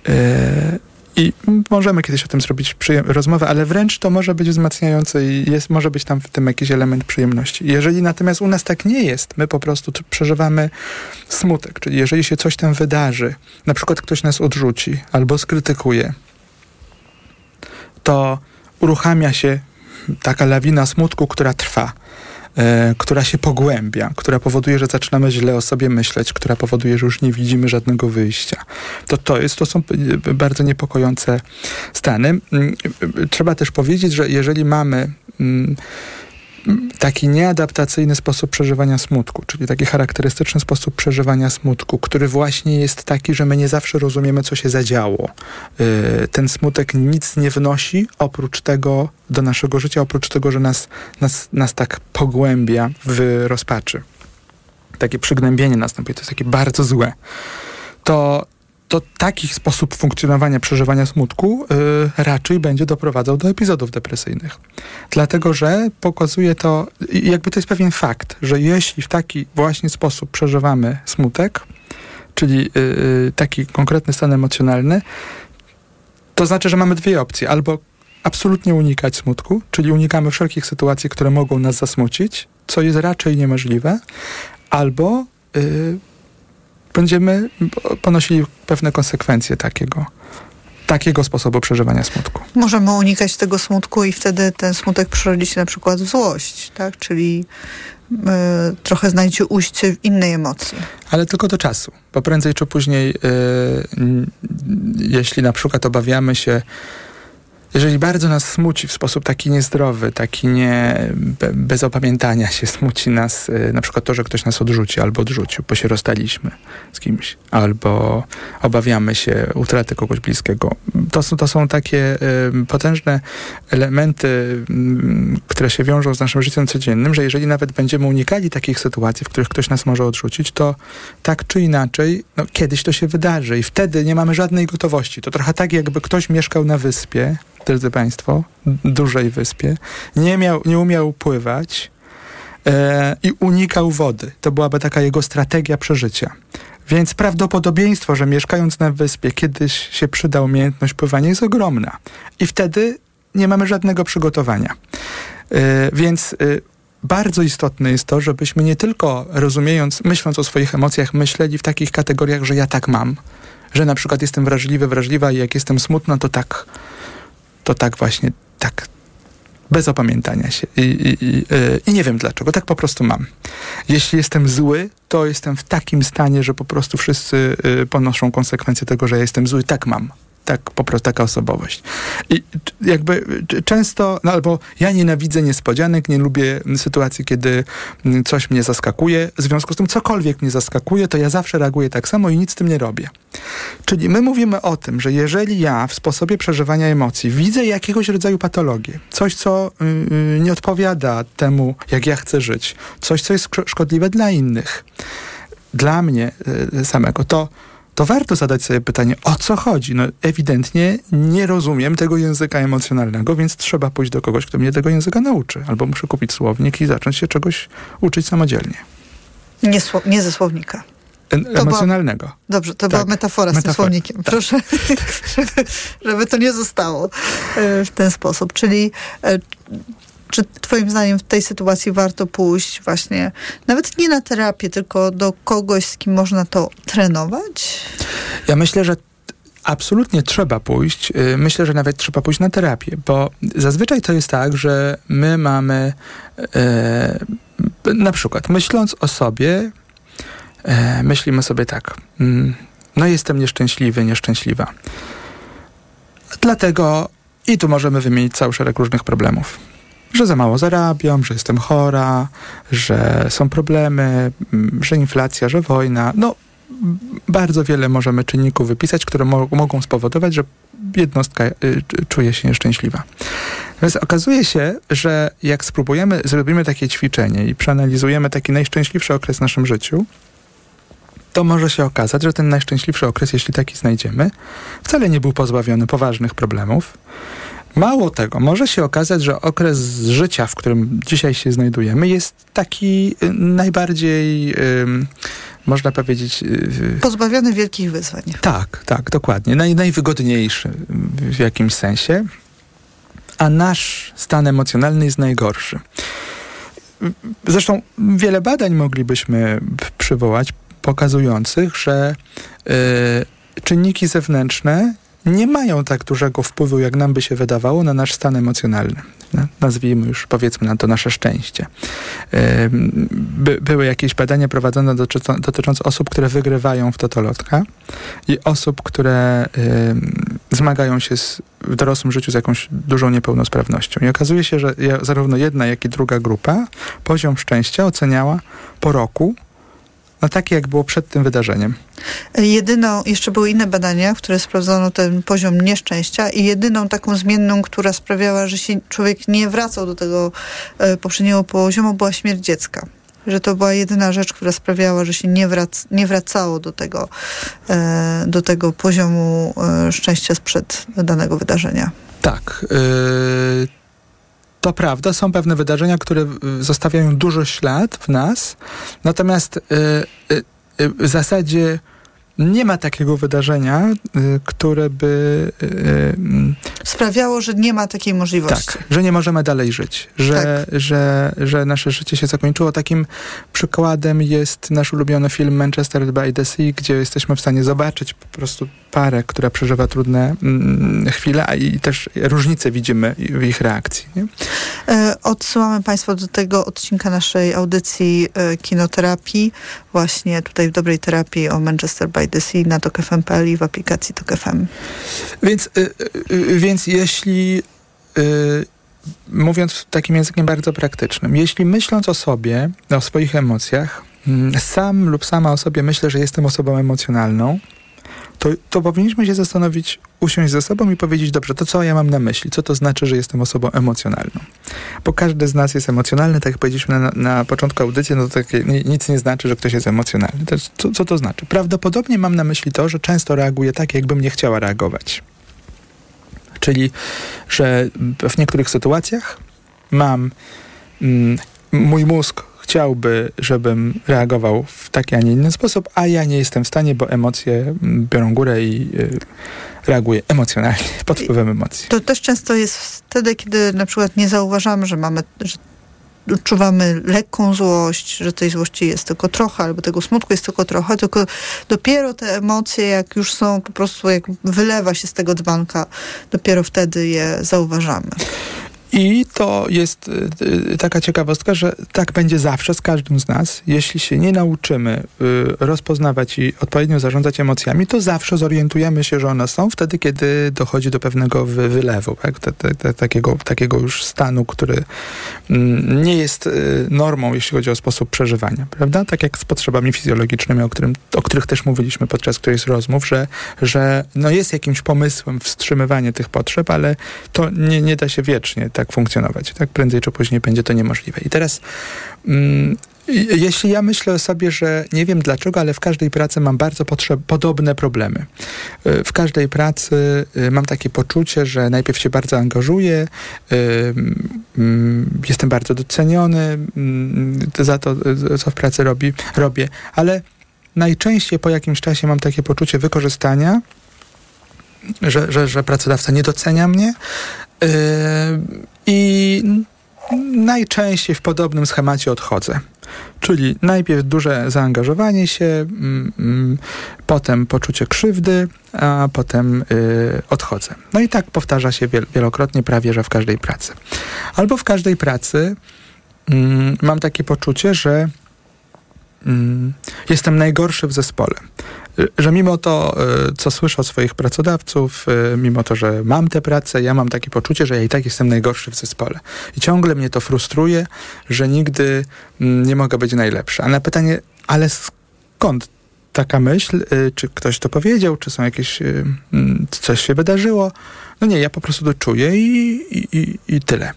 Speaker 9: y, i możemy kiedyś o tym zrobić rozmowę, ale wręcz to może być wzmacniające i jest, może być tam w tym jakiś element przyjemności. Jeżeli natomiast u nas tak nie jest, my po prostu przeżywamy smutek, czyli jeżeli się coś tam wydarzy, na przykład ktoś nas odrzuci albo skrytykuje, to uruchamia się taka lawina smutku, która trwa. E, która się pogłębia, która powoduje, że zaczynamy źle o sobie myśleć, która powoduje, że już nie widzimy żadnego wyjścia. To, to, jest, to są bardzo niepokojące stany. Mm, trzeba też powiedzieć, że jeżeli mamy mm, taki nieadaptacyjny sposób przeżywania smutku, czyli taki charakterystyczny sposób przeżywania smutku, który właśnie jest taki, że my nie zawsze rozumiemy, co się zadziało. Y, ten smutek nic nie wnosi oprócz tego do naszego życia, oprócz tego, że nas, nas, nas tak pogłębia w rozpaczy. Takie przygnębienie następuje, to jest takie bardzo złe. To to taki sposób funkcjonowania, przeżywania smutku yy, raczej będzie doprowadzał do epizodów depresyjnych. Dlatego, że pokazuje to, jakby to jest pewien fakt, że jeśli w taki właśnie sposób przeżywamy smutek, czyli yy, taki konkretny stan emocjonalny, to znaczy, że mamy dwie opcje. Albo absolutnie unikać smutku, czyli unikamy wszelkich sytuacji, które mogą nas zasmucić, co jest raczej niemożliwe, albo będziemy ponosili pewne konsekwencje takiego takiego sposobu przeżywania smutku.
Speaker 8: Możemy unikać tego smutku i wtedy ten smutek przerodzi się na przykład w złość, tak? Czyli y, trochę znajdzie ujście w innej emocji.
Speaker 9: Ale tylko do czasu, bo prędzej czy później, y, jeśli na przykład obawiamy się jeżeli bardzo nas smuci w sposób taki niezdrowy, taki nie, bez opamiętania się smuci nas y, na przykład to, że ktoś nas odrzuci albo odrzucił, bo się rozstaliśmy z kimś, albo obawiamy się utraty kogoś bliskiego. To są, to są takie potężne elementy, które się wiążą z naszym życiem codziennym, że jeżeli nawet będziemy unikali takich sytuacji, w których ktoś nas może odrzucić, to tak czy inaczej, no, kiedyś to się wydarzy i wtedy nie mamy żadnej gotowości. To trochę tak, jakby ktoś mieszkał na wyspie, drodzy Państwo, dużej wyspie, nie, miał, nie umiał pływać e, i unikał wody. To byłaby taka jego strategia przeżycia. Więc prawdopodobieństwo, że mieszkając na wyspie kiedyś się przyda umiejętność pływania jest ogromna. I wtedy nie mamy żadnego przygotowania. E, więc e, bardzo istotne jest to, żebyśmy nie tylko rozumiejąc, myśląc o swoich emocjach, myśleli w takich kategoriach, że ja tak mam, że na przykład jestem wrażliwy, wrażliwa i jak jestem smutna, to tak to tak właśnie, tak bez opamiętania się. I, i, i, e, I, nie wiem dlaczego, tak po prostu mam. Jeśli jestem zły, to jestem w takim stanie, że po prostu wszyscy e, ponoszą konsekwencje tego, że ja jestem zły. Tak mam tak po prostu taka osobowość. I jakby często, no albo ja nienawidzę niespodzianek, nie lubię sytuacji, kiedy coś mnie zaskakuje. W związku z tym cokolwiek mnie zaskakuje, to ja zawsze reaguję tak samo i nic z tym nie robię. Czyli my mówimy o tym, że jeżeli ja w sposobie przeżywania emocji widzę jakiegoś rodzaju patologię, coś, co yy, nie odpowiada temu, jak ja chcę żyć, coś, co jest szkodliwe dla innych, dla mnie yy, samego, to to warto zadać sobie pytanie, o co chodzi? No ewidentnie nie rozumiem tego języka emocjonalnego, więc trzeba pójść do kogoś, kto mnie tego języka nauczy. Albo muszę kupić słownik i zacząć się czegoś uczyć samodzielnie.
Speaker 8: Nie, nie ze słownika.
Speaker 9: E emocjonalnego.
Speaker 8: Była, dobrze, to tak. była metafora z metafora. tym słownikiem. Tak. Proszę, *laughs* żeby, żeby to nie zostało e, w ten sposób. Czyli e, czy twoim zdaniem w tej sytuacji warto pójść właśnie, nawet nie na terapię, tylko do kogoś, z kim można to trenować?
Speaker 9: Ja myślę, że absolutnie trzeba pójść. Y, myślę, że nawet trzeba pójść na terapię, bo zazwyczaj to jest tak, że my mamy e, na przykład myśląc o sobie, e, myślimy sobie tak, mm, no jestem nieszczęśliwy, nieszczęśliwa. Dlatego i tu możemy wymienić cały szereg różnych problemów że za mało zarabiam, że jestem chora, że są problemy, mm, że inflacja, że wojna. No, bardzo wiele możemy czynników wypisać, które mo mogą spowodować, że jednostka y, czuje się nieszczęśliwa. Więc okazuje się, że jak spróbujemy, zrobimy takie ćwiczenie i przeanalizujemy taki najszczęśliwszy okres w naszym życiu, to może się okazać, że ten najszczęśliwszy okres, jeśli taki znajdziemy, wcale nie był pozbawiony poważnych problemów, Mało tego, może się okazać, że okres życia, w którym dzisiaj się znajdujemy, jest taki y, najbardziej, można powiedzieć.
Speaker 8: Y, Pozbawiony wielkich wyzwań.
Speaker 9: Tak, tak, dokładnie. Naj, najwygodniejszy w jakimś sensie, a nasz stan emocjonalny jest najgorszy. Zresztą wiele badań moglibyśmy przywołać, pokazujących, że y, czynniki zewnętrzne nie mają tak dużego wpływu, jak nam by się wydawało, na nasz stan emocjonalny. Nazwijmy już, powiedzmy na to nasze szczęście. By, były jakieś badania prowadzone dotyczące osób, które wygrywają w totolotka i osób, które zmagają się z, w dorosłym życiu z jakąś dużą niepełnosprawnością. I okazuje się, że zarówno jedna, jak i druga grupa poziom szczęścia oceniała po roku na takie, jak było przed tym wydarzeniem.
Speaker 8: Jedyną, jeszcze były inne badania, w których sprawdzono ten poziom nieszczęścia i jedyną taką zmienną, która sprawiała, że się człowiek nie wracał do tego e, poprzedniego poziomu, była śmierć dziecka że to była jedyna rzecz, która sprawiała, że się nie, wrac nie wracało do tego, e, do tego poziomu e, szczęścia sprzed danego wydarzenia.
Speaker 9: Tak. Yy, to prawda, są pewne wydarzenia, które zostawiają duży ślad w nas, natomiast yy, yy, w zasadzie nie ma takiego wydarzenia, y, które by... Y,
Speaker 8: y, Sprawiało, że nie ma takiej możliwości.
Speaker 9: Tak, że nie możemy dalej żyć, że, tak. że, że nasze życie się zakończyło. Takim przykładem jest nasz ulubiony film Manchester by the Sea, gdzie jesteśmy w stanie zobaczyć po prostu parę, która przeżywa trudne mm, chwile, a i też różnice widzimy w ich reakcji. Nie?
Speaker 8: E, odsyłamy Państwa do tego odcinka naszej audycji e, kinoterapii, właśnie tutaj w Dobrej Terapii o Manchester by Sea na TOK FM.pl i w aplikacji TOK FM.
Speaker 9: Więc, y, y, więc jeśli y, mówiąc takim językiem bardzo praktycznym, jeśli myśląc o sobie, o swoich emocjach, mm, sam lub sama o sobie myślę, że jestem osobą emocjonalną, to, to powinniśmy się zastanowić, usiąść ze sobą i powiedzieć, dobrze, to co ja mam na myśli? Co to znaczy, że jestem osobą emocjonalną? Bo każdy z nas jest emocjonalny, tak jak powiedzieliśmy na, na początku audycji, no to takie, nic nie znaczy, że ktoś jest emocjonalny. To, co, co to znaczy? Prawdopodobnie mam na myśli to, że często reaguję tak, jakbym nie chciała reagować. Czyli, że w niektórych sytuacjach mam mm, mój mózg chciałby, żebym reagował w taki, a nie inny sposób, a ja nie jestem w stanie, bo emocje biorą górę i y, reaguję emocjonalnie, *laughs* pod wpływem emocji.
Speaker 8: To też często jest wtedy, kiedy na przykład nie zauważamy, że mamy, że odczuwamy lekką złość, że tej złości jest tylko trochę, albo tego smutku jest tylko trochę, tylko dopiero te emocje, jak już są po prostu, jak wylewa się z tego dzbanka, dopiero wtedy je zauważamy.
Speaker 9: I to jest y, y, taka ciekawostka, że tak będzie zawsze z każdym z nas. Jeśli się nie nauczymy y, rozpoznawać i odpowiednio zarządzać emocjami, to zawsze zorientujemy się, że one są wtedy, kiedy dochodzi do pewnego wylewu, tak? te, te, te, takiego, takiego już stanu, który mm, nie jest normą, jeśli chodzi o sposób przeżywania, prawda? Tak jak z potrzebami fizjologicznymi, o, którym, o których też mówiliśmy podczas którejś rozmów, że, że no jest jakimś pomysłem wstrzymywanie tych potrzeb, ale to nie, nie da się wiecznie tak funkcjonować. Tak prędzej czy później będzie to niemożliwe. I teraz mm, jeśli ja myślę o sobie, że nie wiem dlaczego, ale w każdej pracy mam bardzo podobne problemy. Y, w każdej pracy y, mam takie poczucie, że najpierw się bardzo angażuję, y, mm, jestem bardzo doceniony mm, za to, co w pracy robi, robię, ale najczęściej po jakimś czasie mam takie poczucie wykorzystania, że, że, że pracodawca nie docenia mnie, Yy, I najczęściej w podobnym schemacie odchodzę. Czyli najpierw duże zaangażowanie się, mm, mm, potem poczucie krzywdy, a potem y, odchodzę. No i tak powtarza się wielokrotnie, prawie że w każdej pracy. Albo w każdej pracy y, mam takie poczucie, że mm, jestem najgorszy w zespole że mimo to, e, co słyszę od swoich pracodawców, e, mimo to, że mam tę pracę, ja mam takie poczucie, że ja i tak jestem najgorszy w zespole. I ciągle mnie to frustruje, że nigdy mm, nie mogę być najlepszy. A na pytanie, ale skąd taka myśl? Czy ktoś to powiedział? Czy są jakieś, mm, coś się wydarzyło? No nie, ja po prostu to czuję i, i, i tyle.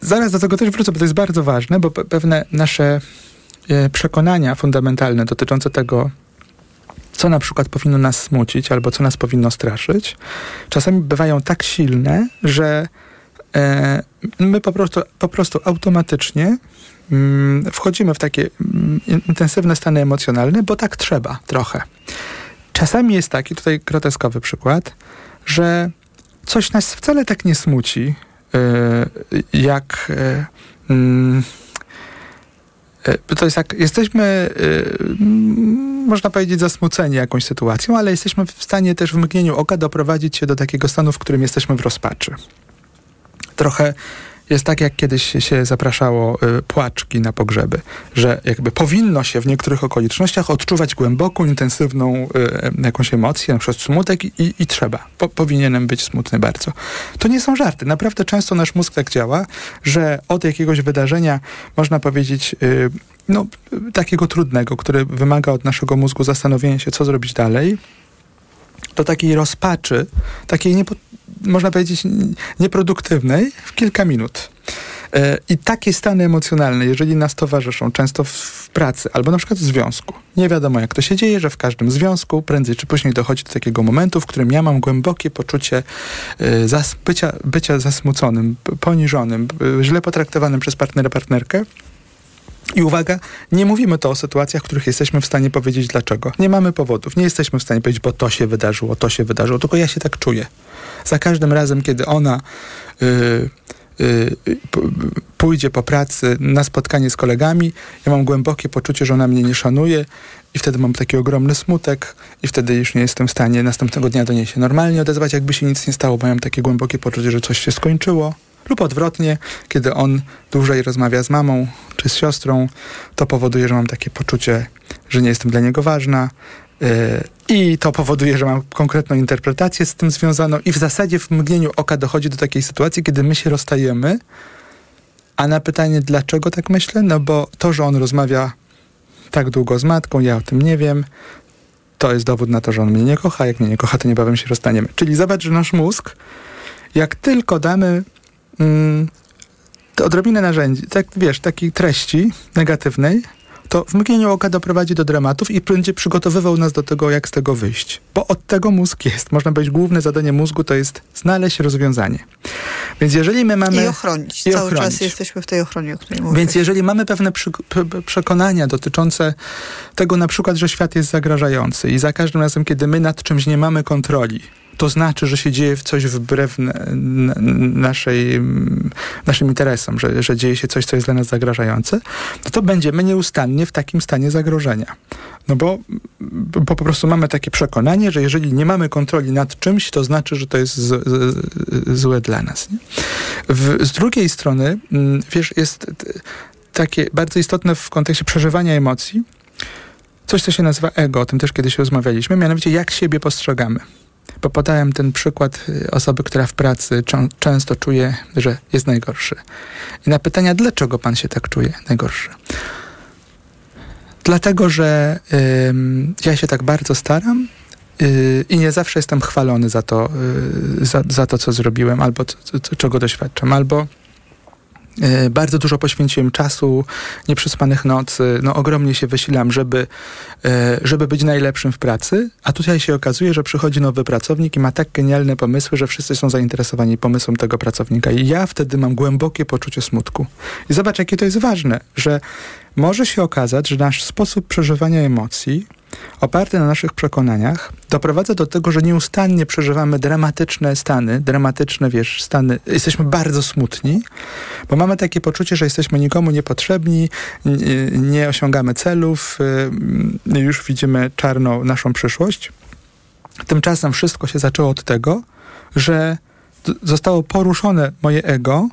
Speaker 9: Zaraz do tego też wrócę, bo to jest bardzo ważne, bo pewne nasze przekonania fundamentalne dotyczące tego, co na przykład powinno nas smucić albo co nas powinno straszyć, czasami bywają tak silne, że e, my po prostu, po prostu automatycznie mm, wchodzimy w takie mm, intensywne stany emocjonalne, bo tak trzeba trochę. Czasami jest taki, tutaj groteskowy przykład, że coś nas wcale tak nie smuci, e, jak e, mm, to jest tak, jesteśmy, yy, można powiedzieć, zasmuceni jakąś sytuacją, ale jesteśmy w stanie też w mgnieniu oka doprowadzić się do takiego stanu, w którym jesteśmy w rozpaczy. Trochę jest tak, jak kiedyś się zapraszało y, płaczki na pogrzeby, że jakby powinno się w niektórych okolicznościach odczuwać głęboką, intensywną y, jakąś emocję, na przykład smutek i, i trzeba. Po, powinienem być smutny bardzo. To nie są żarty. Naprawdę często nasz mózg tak działa, że od jakiegoś wydarzenia można powiedzieć y, no, takiego trudnego, które wymaga od naszego mózgu zastanowienia się, co zrobić dalej, do takiej rozpaczy, takiej niepo, można powiedzieć nieproduktywnej w kilka minut. E, I takie stany emocjonalne, jeżeli nas towarzyszą, często w pracy albo na przykład w związku, nie wiadomo jak to się dzieje, że w każdym związku prędzej czy później dochodzi do takiego momentu, w którym ja mam głębokie poczucie e, bycia, bycia zasmuconym, poniżonym, źle potraktowanym przez partnera, partnerkę i uwaga, nie mówimy to o sytuacjach, w których jesteśmy w stanie powiedzieć dlaczego. Nie mamy powodów, nie jesteśmy w stanie powiedzieć, bo to się wydarzyło, to się wydarzyło, tylko ja się tak czuję. Za każdym razem, kiedy ona yy, yy, pójdzie po pracy na spotkanie z kolegami, ja mam głębokie poczucie, że ona mnie nie szanuje i wtedy mam taki ogromny smutek i wtedy już nie jestem w stanie następnego dnia do niej się normalnie odezwać, jakby się nic nie stało, bo mam takie głębokie poczucie, że coś się skończyło. Lub odwrotnie, kiedy on dłużej rozmawia z mamą czy z siostrą, to powoduje, że mam takie poczucie, że nie jestem dla niego ważna. Yy, I to powoduje, że mam konkretną interpretację z tym związaną, i w zasadzie w mgnieniu oka dochodzi do takiej sytuacji, kiedy my się rozstajemy. A na pytanie, dlaczego tak myślę? No bo to, że on rozmawia tak długo z matką, ja o tym nie wiem. To jest dowód na to, że on mnie nie kocha. Jak mnie nie kocha, to niebawem się rozstaniemy. Czyli zobacz, że nasz mózg, jak tylko damy mm, odrobinę narzędzi, tak wiesz, takiej treści negatywnej, to w mgnieniu oka doprowadzi do dramatów i będzie przygotowywał nas do tego, jak z tego wyjść. Bo od tego mózg jest. Można powiedzieć, główne zadanie mózgu to jest znaleźć rozwiązanie. Więc jeżeli my mamy...
Speaker 8: I ochronić. I Cały ochronić. czas jesteśmy w tej ochronie, o której
Speaker 9: mówię. Więc jeżeli mamy pewne przy, przekonania dotyczące tego na przykład, że świat jest zagrażający i za każdym razem, kiedy my nad czymś nie mamy kontroli, to znaczy, że się dzieje coś wbrew naszej, naszym interesom, że, że dzieje się coś, co jest dla nas zagrażające, to, to będziemy nieustannie w takim stanie zagrożenia. No bo, bo po prostu mamy takie przekonanie, że jeżeli nie mamy kontroli nad czymś, to znaczy, że to jest z, z, złe dla nas. W, z drugiej strony, mm, wiesz, jest takie bardzo istotne w kontekście przeżywania emocji, coś, co się nazywa ego, o tym też kiedyś rozmawialiśmy, mianowicie jak siebie postrzegamy bo podałem ten przykład y, osoby, która w pracy często czuje, że jest najgorszy. I na pytania, dlaczego pan się tak czuje najgorszy? Dlatego, że ja się tak bardzo staram y, i nie zawsze jestem chwalony za to, y, za, za to co zrobiłem, albo czego doświadczam, albo bardzo dużo poświęciłem czasu, nieprzespanych nocy, no ogromnie się wysilam, żeby, e, żeby być najlepszym w pracy, a tutaj się okazuje, że przychodzi nowy pracownik i ma tak genialne pomysły, że wszyscy są zainteresowani pomysłem tego pracownika. I ja wtedy mam głębokie poczucie smutku. I zobacz, jakie to jest ważne, że może się okazać, że nasz sposób przeżywania emocji oparty na naszych przekonaniach doprowadza do tego, że nieustannie przeżywamy dramatyczne stany, dramatyczne, wiesz, stany, jesteśmy bardzo smutni, bo mamy takie poczucie, że jesteśmy nikomu niepotrzebni, nie osiągamy celów, y, już widzimy czarną naszą przyszłość. Tymczasem wszystko się zaczęło od tego, że zostało poruszone moje ego,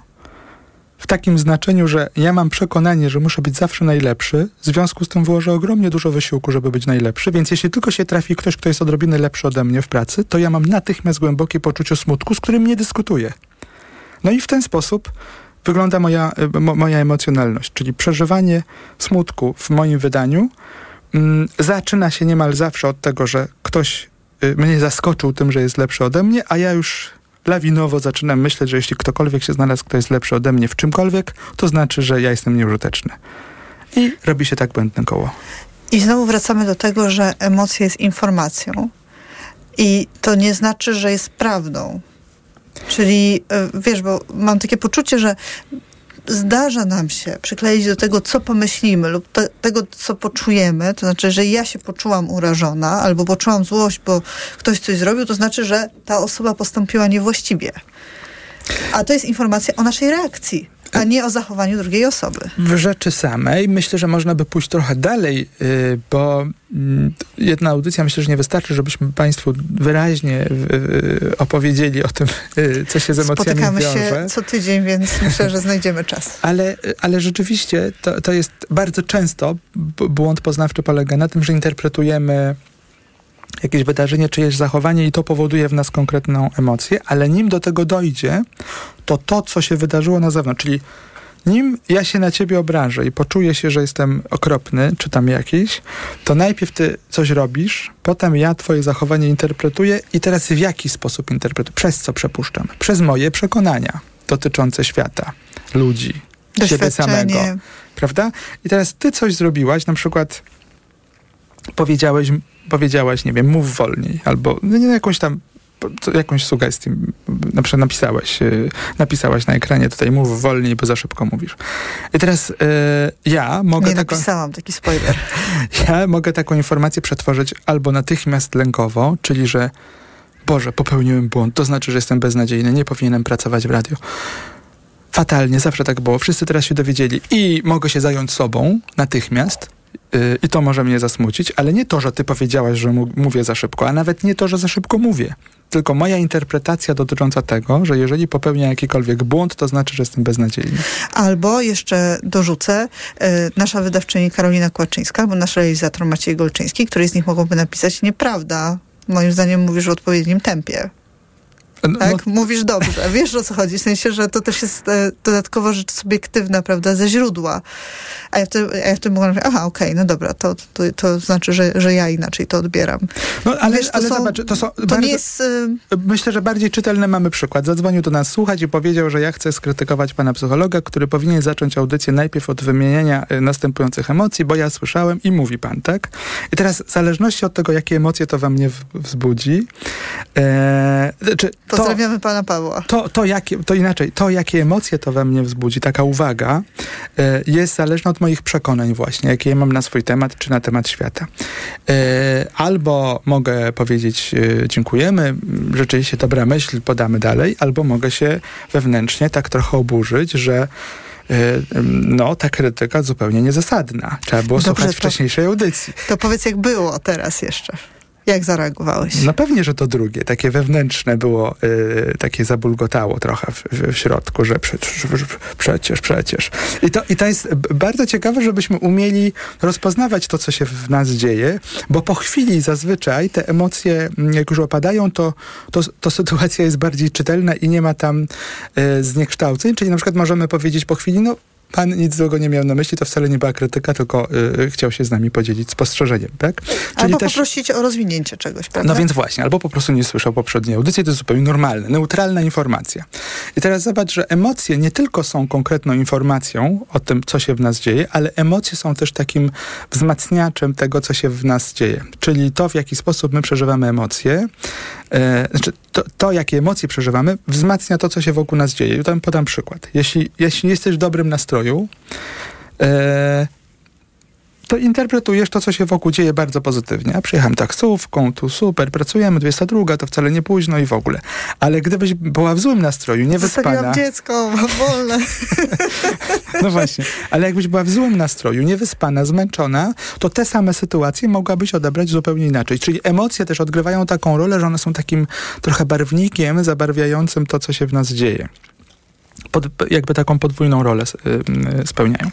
Speaker 9: w takim znaczeniu, że ja mam przekonanie, że muszę być zawsze najlepszy, w związku z tym włożę ogromnie dużo wysiłku, żeby być najlepszy, więc jeśli tylko się trafi ktoś, kto jest odrobinę lepszy ode mnie w pracy, to ja mam natychmiast głębokie poczucie smutku, z którym nie dyskutuję. No i w ten sposób wygląda moja, mo, moja emocjonalność, czyli przeżywanie smutku w moim wydaniu mm, zaczyna się niemal zawsze od tego, że ktoś y, mnie zaskoczył tym, że jest lepszy ode mnie, a ja już lawinowo zaczynam myśleć, że jeśli ktokolwiek się znalazł, kto jest lepszy ode mnie w czymkolwiek, to znaczy, że ja jestem nieużyteczny. I robi się tak błędne koło.
Speaker 8: I znowu wracamy do tego, że emocja jest informacją. I to nie znaczy, że jest prawdą. Czyli e, wiesz, bo mam takie poczucie, że zdarza nam się przykleić do tego, co pomyślimy lub te, tego, co poczujemy, to znaczy, że ja się poczułam urażona albo poczułam złość, bo ktoś coś zrobił, to znaczy, że ta osoba postąpiła niewłaściwie. A to jest informacja o naszej reakcji. A nie o zachowaniu drugiej osoby.
Speaker 9: W rzeczy samej myślę, że można by pójść trochę dalej, y, bo mm, jedna audycja myślę, że nie wystarczy, żebyśmy Państwu wyraźnie y, opowiedzieli o tym, y, co się z emocjami
Speaker 8: Spotykamy
Speaker 9: wiąże.
Speaker 8: się co tydzień, więc myślę, że znajdziemy czas.
Speaker 9: Ale, ale rzeczywiście to, to jest bardzo często błąd poznawczy polega na tym, że interpretujemy jakieś wydarzenie, czyjeś zachowanie i to powoduje w nas konkretną emocję, ale nim do tego dojdzie, to to, co się wydarzyło na zewnątrz, czyli nim ja się na ciebie obrażę i poczuję się, że jestem okropny, czy tam jakiś, to najpierw ty coś robisz, potem ja twoje zachowanie interpretuję i teraz w jaki sposób interpretuję? Przez co przepuszczam? Przez moje przekonania dotyczące świata, ludzi, siebie samego prawda? I teraz ty coś zrobiłaś, na przykład powiedziałeś, powiedziałaś, nie wiem, mów wolniej, albo no nie, jakąś tam jakąś sugestię, na przykład napisałeś, yy, napisałaś na ekranie tutaj mów wolniej, bo za szybko mówisz. I teraz yy, ja mogę
Speaker 8: Nie
Speaker 9: taką,
Speaker 8: napisałam, taki spoiler. *laughs*
Speaker 9: ja mogę taką informację przetworzyć albo natychmiast lękowo, czyli że Boże, popełniłem błąd, to znaczy, że jestem beznadziejny, nie powinienem pracować w radiu. Fatalnie, zawsze tak było. Wszyscy teraz się dowiedzieli i mogę się zająć sobą natychmiast i to może mnie zasmucić, ale nie to, że ty powiedziałaś, że mówię za szybko, a nawet nie to, że za szybko mówię. Tylko moja interpretacja dotycząca tego, że jeżeli popełnię jakikolwiek błąd, to znaczy, że jestem beznadziejny.
Speaker 8: Albo jeszcze dorzucę, e, nasza wydawczyni Karolina Kłaczyńska, albo nasz realizator Maciej Golczyński, której z nich mogłoby napisać nieprawda. Moim zdaniem mówisz w odpowiednim tempie.
Speaker 9: No,
Speaker 8: Tak? Mówisz dobrze. Wiesz o co chodzi. W sensie, że to też jest e, dodatkowo rzecz subiektywna, prawda, ze źródła. A ja wtedy, a ja wtedy mogę mówić, aha, okej, no dobra, to, to, to znaczy, że, że ja inaczej to odbieram.
Speaker 9: no ale,
Speaker 8: Wiesz, to
Speaker 9: ale
Speaker 8: są-
Speaker 9: zobacz, to są
Speaker 8: To
Speaker 9: bardzo...
Speaker 8: nie jest... e,
Speaker 9: Myślę, że bardziej czytelny mamy przykład. Zadzwonił do nas słuchać i powiedział, że ja chcę skrytykować pana psychologa, który powinien zacząć audycję najpierw od wymienienia y, następujących emocji, bo ja słyszałem i mówi pan, tak? I teraz w zależności od tego, jakie emocje to we mnie wzbudzi, e, czy to,
Speaker 8: Pozdrawiamy pana Pawła.
Speaker 9: to, to, jakie, to inaczej, to jakie emocje to we mnie wzbudzi, taka uwaga, e, jest zależna od moich przekonań właśnie, jakie ja mam na swój temat, czy na temat świata. E, Albo mogę powiedzieć e, dziękujemy, rzeczywiście dobra myśl, podamy dalej, albo mogę się wewnętrznie tak trochę oburzyć, że no, ta krytyka zupełnie niezasadna. Trzeba było
Speaker 8: Dobrze,
Speaker 9: słuchać
Speaker 8: to-
Speaker 9: wcześniejszej audycji.
Speaker 8: To powiedz, jak było teraz jeszcze. Jak zareagowałeś?
Speaker 9: No pewnie, że to drugie, takie wewnętrzne było, y, takie zabulgotało trochę w, w, środku, że przecież, przecież, przecież. I to, I to jest bardzo ciekawe, żebyśmy umieli rozpoznawać to, co się w nas dzieje, bo po chwili zazwyczaj te emocje, jak już opadają, to, to, to sytuacja jest bardziej czytelna i nie ma tam y, zniekształceń, czyli na przykład możemy powiedzieć po chwili, no Pan nic złego nie miał na myśli, to wcale nie była krytyka, tylko y, chciał się z nami podzielić spostrzeżeniem, tak?
Speaker 8: Albo poprosić o rozwinięcie czegoś, prawda?
Speaker 9: No więc właśnie, albo po prostu nie słyszał poprzedniej audycji, to jest zupełnie normalne, neutralna informacja. I teraz zobacz, że emocje nie tylko są konkretną informacją o tym, co się w nas dzieje, ale emocje są też takim wzmacniaczem tego, co się w nas dzieje. Czyli to, w jaki sposób my przeżywamy emocje, e, znaczy to, to, jakie emocje przeżywamy, wzmacnia to, co się wokół nas dzieje. Tam podam przykład. Jeśli, jeśli jesteś w dobrym nastroju, e, to interpretujesz to, co się wokół dzieje bardzo pozytywnie. Przyjechałem taksówką, tu super, pracujemy, 22, to wcale nie późno i w ogóle. Ale gdybyś była w złym nastroju, niewyspana...
Speaker 8: Zostawiłam dziecko, mam wolne. *laughs*
Speaker 9: No właśnie. Ale jakbyś była w złym nastroju, niewyspana, zmęczona, to te same sytuacje mogłabyś odebrać zupełnie inaczej. Czyli emocje też odgrywają taką rolę, że one są takim trochę barwnikiem zabarwiającym to, co się w nas dzieje. Pod, jakby taką podwójną rolę y, y, spełniają.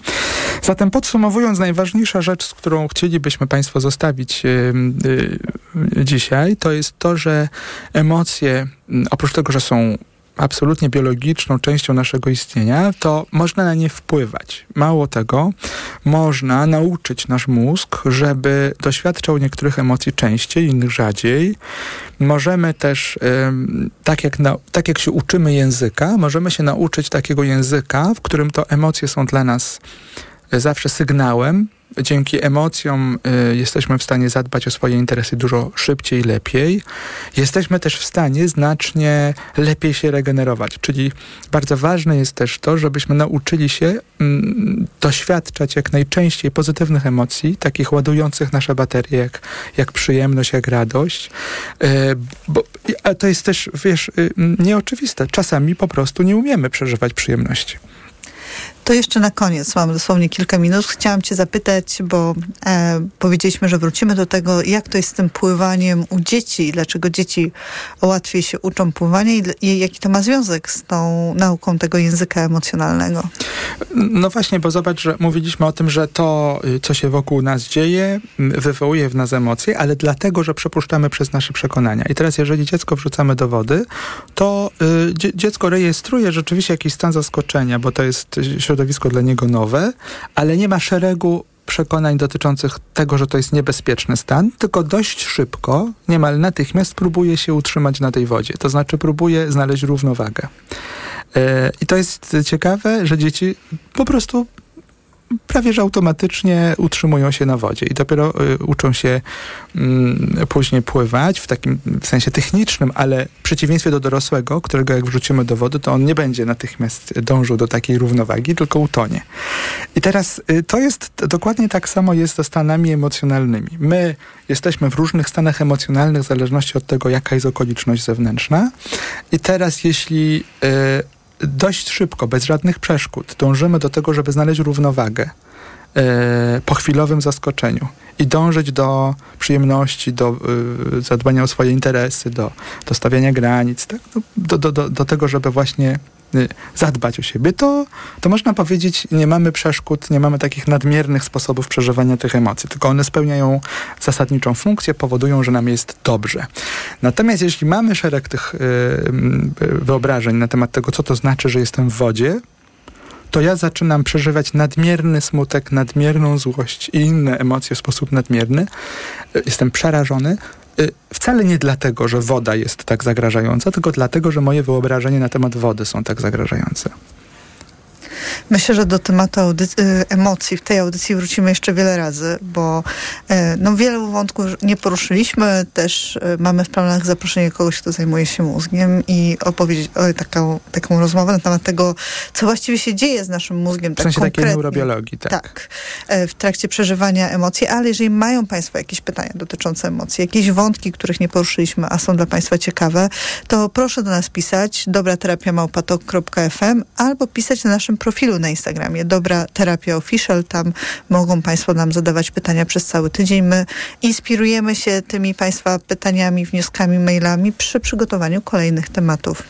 Speaker 9: Zatem podsumowując, najważniejsza rzecz, z którą chcielibyśmy Państwo zostawić y, dzisiaj, to jest to, że emocje, oprócz tego, że są absolutnie biologiczną częścią naszego istnienia, to można na nie wpływać. Mało tego, można nauczyć nasz mózg, żeby doświadczał niektórych emocji częściej, innych rzadziej. Możemy też, tak, jak na, tak jak się uczymy języka, możemy się nauczyć takiego języka, w którym to emocje są dla nas zawsze sygnałem. Dzięki emocjom y, jesteśmy w stanie zadbać o swoje interesy dużo szybciej lepiej. Jesteśmy też w stanie znacznie lepiej się regenerować. Czyli bardzo ważne jest też to, żebyśmy nauczyli się mm, doświadczać jak najczęściej pozytywnych emocji, takich ładujących nasze baterie, jak, jak przyjemność, jak radość. Y, bo, a to jest też, wiesz, y, nieoczywiste. Czasami po prostu nie umiemy przeżywać przyjemności.
Speaker 8: To jeszcze na koniec, mamy dosłownie kilka minut. Chciałam cię zapytać, bo e, powiedzieliśmy, że wrócimy do tego, jak to jest z tym pływaniem u dzieci dlaczego dzieci łatwiej się uczą pływania i, i jaki to ma związek z tą nauką tego języka emocjonalnego.
Speaker 9: No właśnie, bo zobacz, że mówiliśmy o tym, że to, y, co się wokół nas dzieje, wywołuje w nas emocje, ale dlatego, że przepuszczamy przez nasze przekonania. I teraz, jeżeli dziecko wrzucamy do wody, to y, dziecko rejestruje rzeczywiście jakiś stan zaskoczenia, bo to jest środowisko dla niego nowe, ale nie ma szeregu przekonań dotyczących tego, że to jest niebezpieczny stan, tylko dość szybko, niemal natychmiast próbuje się utrzymać na tej wodzie. To znaczy próbuje znaleźć równowagę. E, I to jest ciekawe, że dzieci po prostu prawie że automatycznie utrzymują się na wodzie i dopiero y, uczą się y, później pływać w takim w sensie technicznym, ale w przeciwieństwie do dorosłego, którego jak wrzucimy do wody, to on nie będzie natychmiast dążył do takiej równowagi, tylko utonie. I teraz y, to jest dokładnie tak samo jest ze stanami emocjonalnymi. My jesteśmy w różnych stanach emocjonalnych w zależności od tego, jaka jest okoliczność zewnętrzna. I teraz jeśli y, dość szybko, bez żadnych przeszkód, dążymy do tego, żeby znaleźć równowagę e, po chwilowym zaskoczeniu i dążyć do przyjemności, do y, zadbania o swoje interesy, do, do stawiania granic, tak? do, do, do, do tego, żeby właśnie zadbać o siebie, to, to można powiedzieć, nie mamy przeszkód, nie mamy takich nadmiernych sposobów przeżywania tych emocji, tylko one spełniają zasadniczą funkcję, powodują, że nam jest dobrze. Natomiast jeśli mamy szereg tych yy, wyobrażeń na temat tego, co to znaczy, że jestem w wodzie, to ja zaczynam przeżywać nadmierny smutek, nadmierną złość i inne emocje w sposób nadmierny. Y, jestem przerażony, Y, wcale nie dlatego, że woda jest tak zagrażająca, tylko dlatego, że moje wyobrażenia na temat wody są tak zagrażające.
Speaker 8: Myślę, że do tematu audycji, emocji w tej audycji wrócimy jeszcze wiele razy, bo e, no, wielu wątków nie poruszyliśmy. Też e, mamy w planach zaproszenie kogoś, kto zajmuje się mózgiem i opowiedzieć o taką, taką rozmowę na temat tego, co właściwie się dzieje z naszym mózgiem.
Speaker 9: W tak sensie tak takiej neurobiologii, tak.
Speaker 8: Tak, e, w trakcie przeżywania emocji, ale jeżeli mają Państwo jakieś pytania dotyczące emocji, jakieś wątki, których nie poruszyliśmy, a są dla Państwa ciekawe, to proszę do nas pisać dobraterapiamałpatok.fm albo pisać na naszym profilu na Instagramie Dobra Terapia Official. Tam mogą Państwo nam zadawać pytania przez cały tydzień. My inspirujemy się tymi Państwa pytaniami, wnioskami, mailami przy przygotowaniu kolejnych tematów.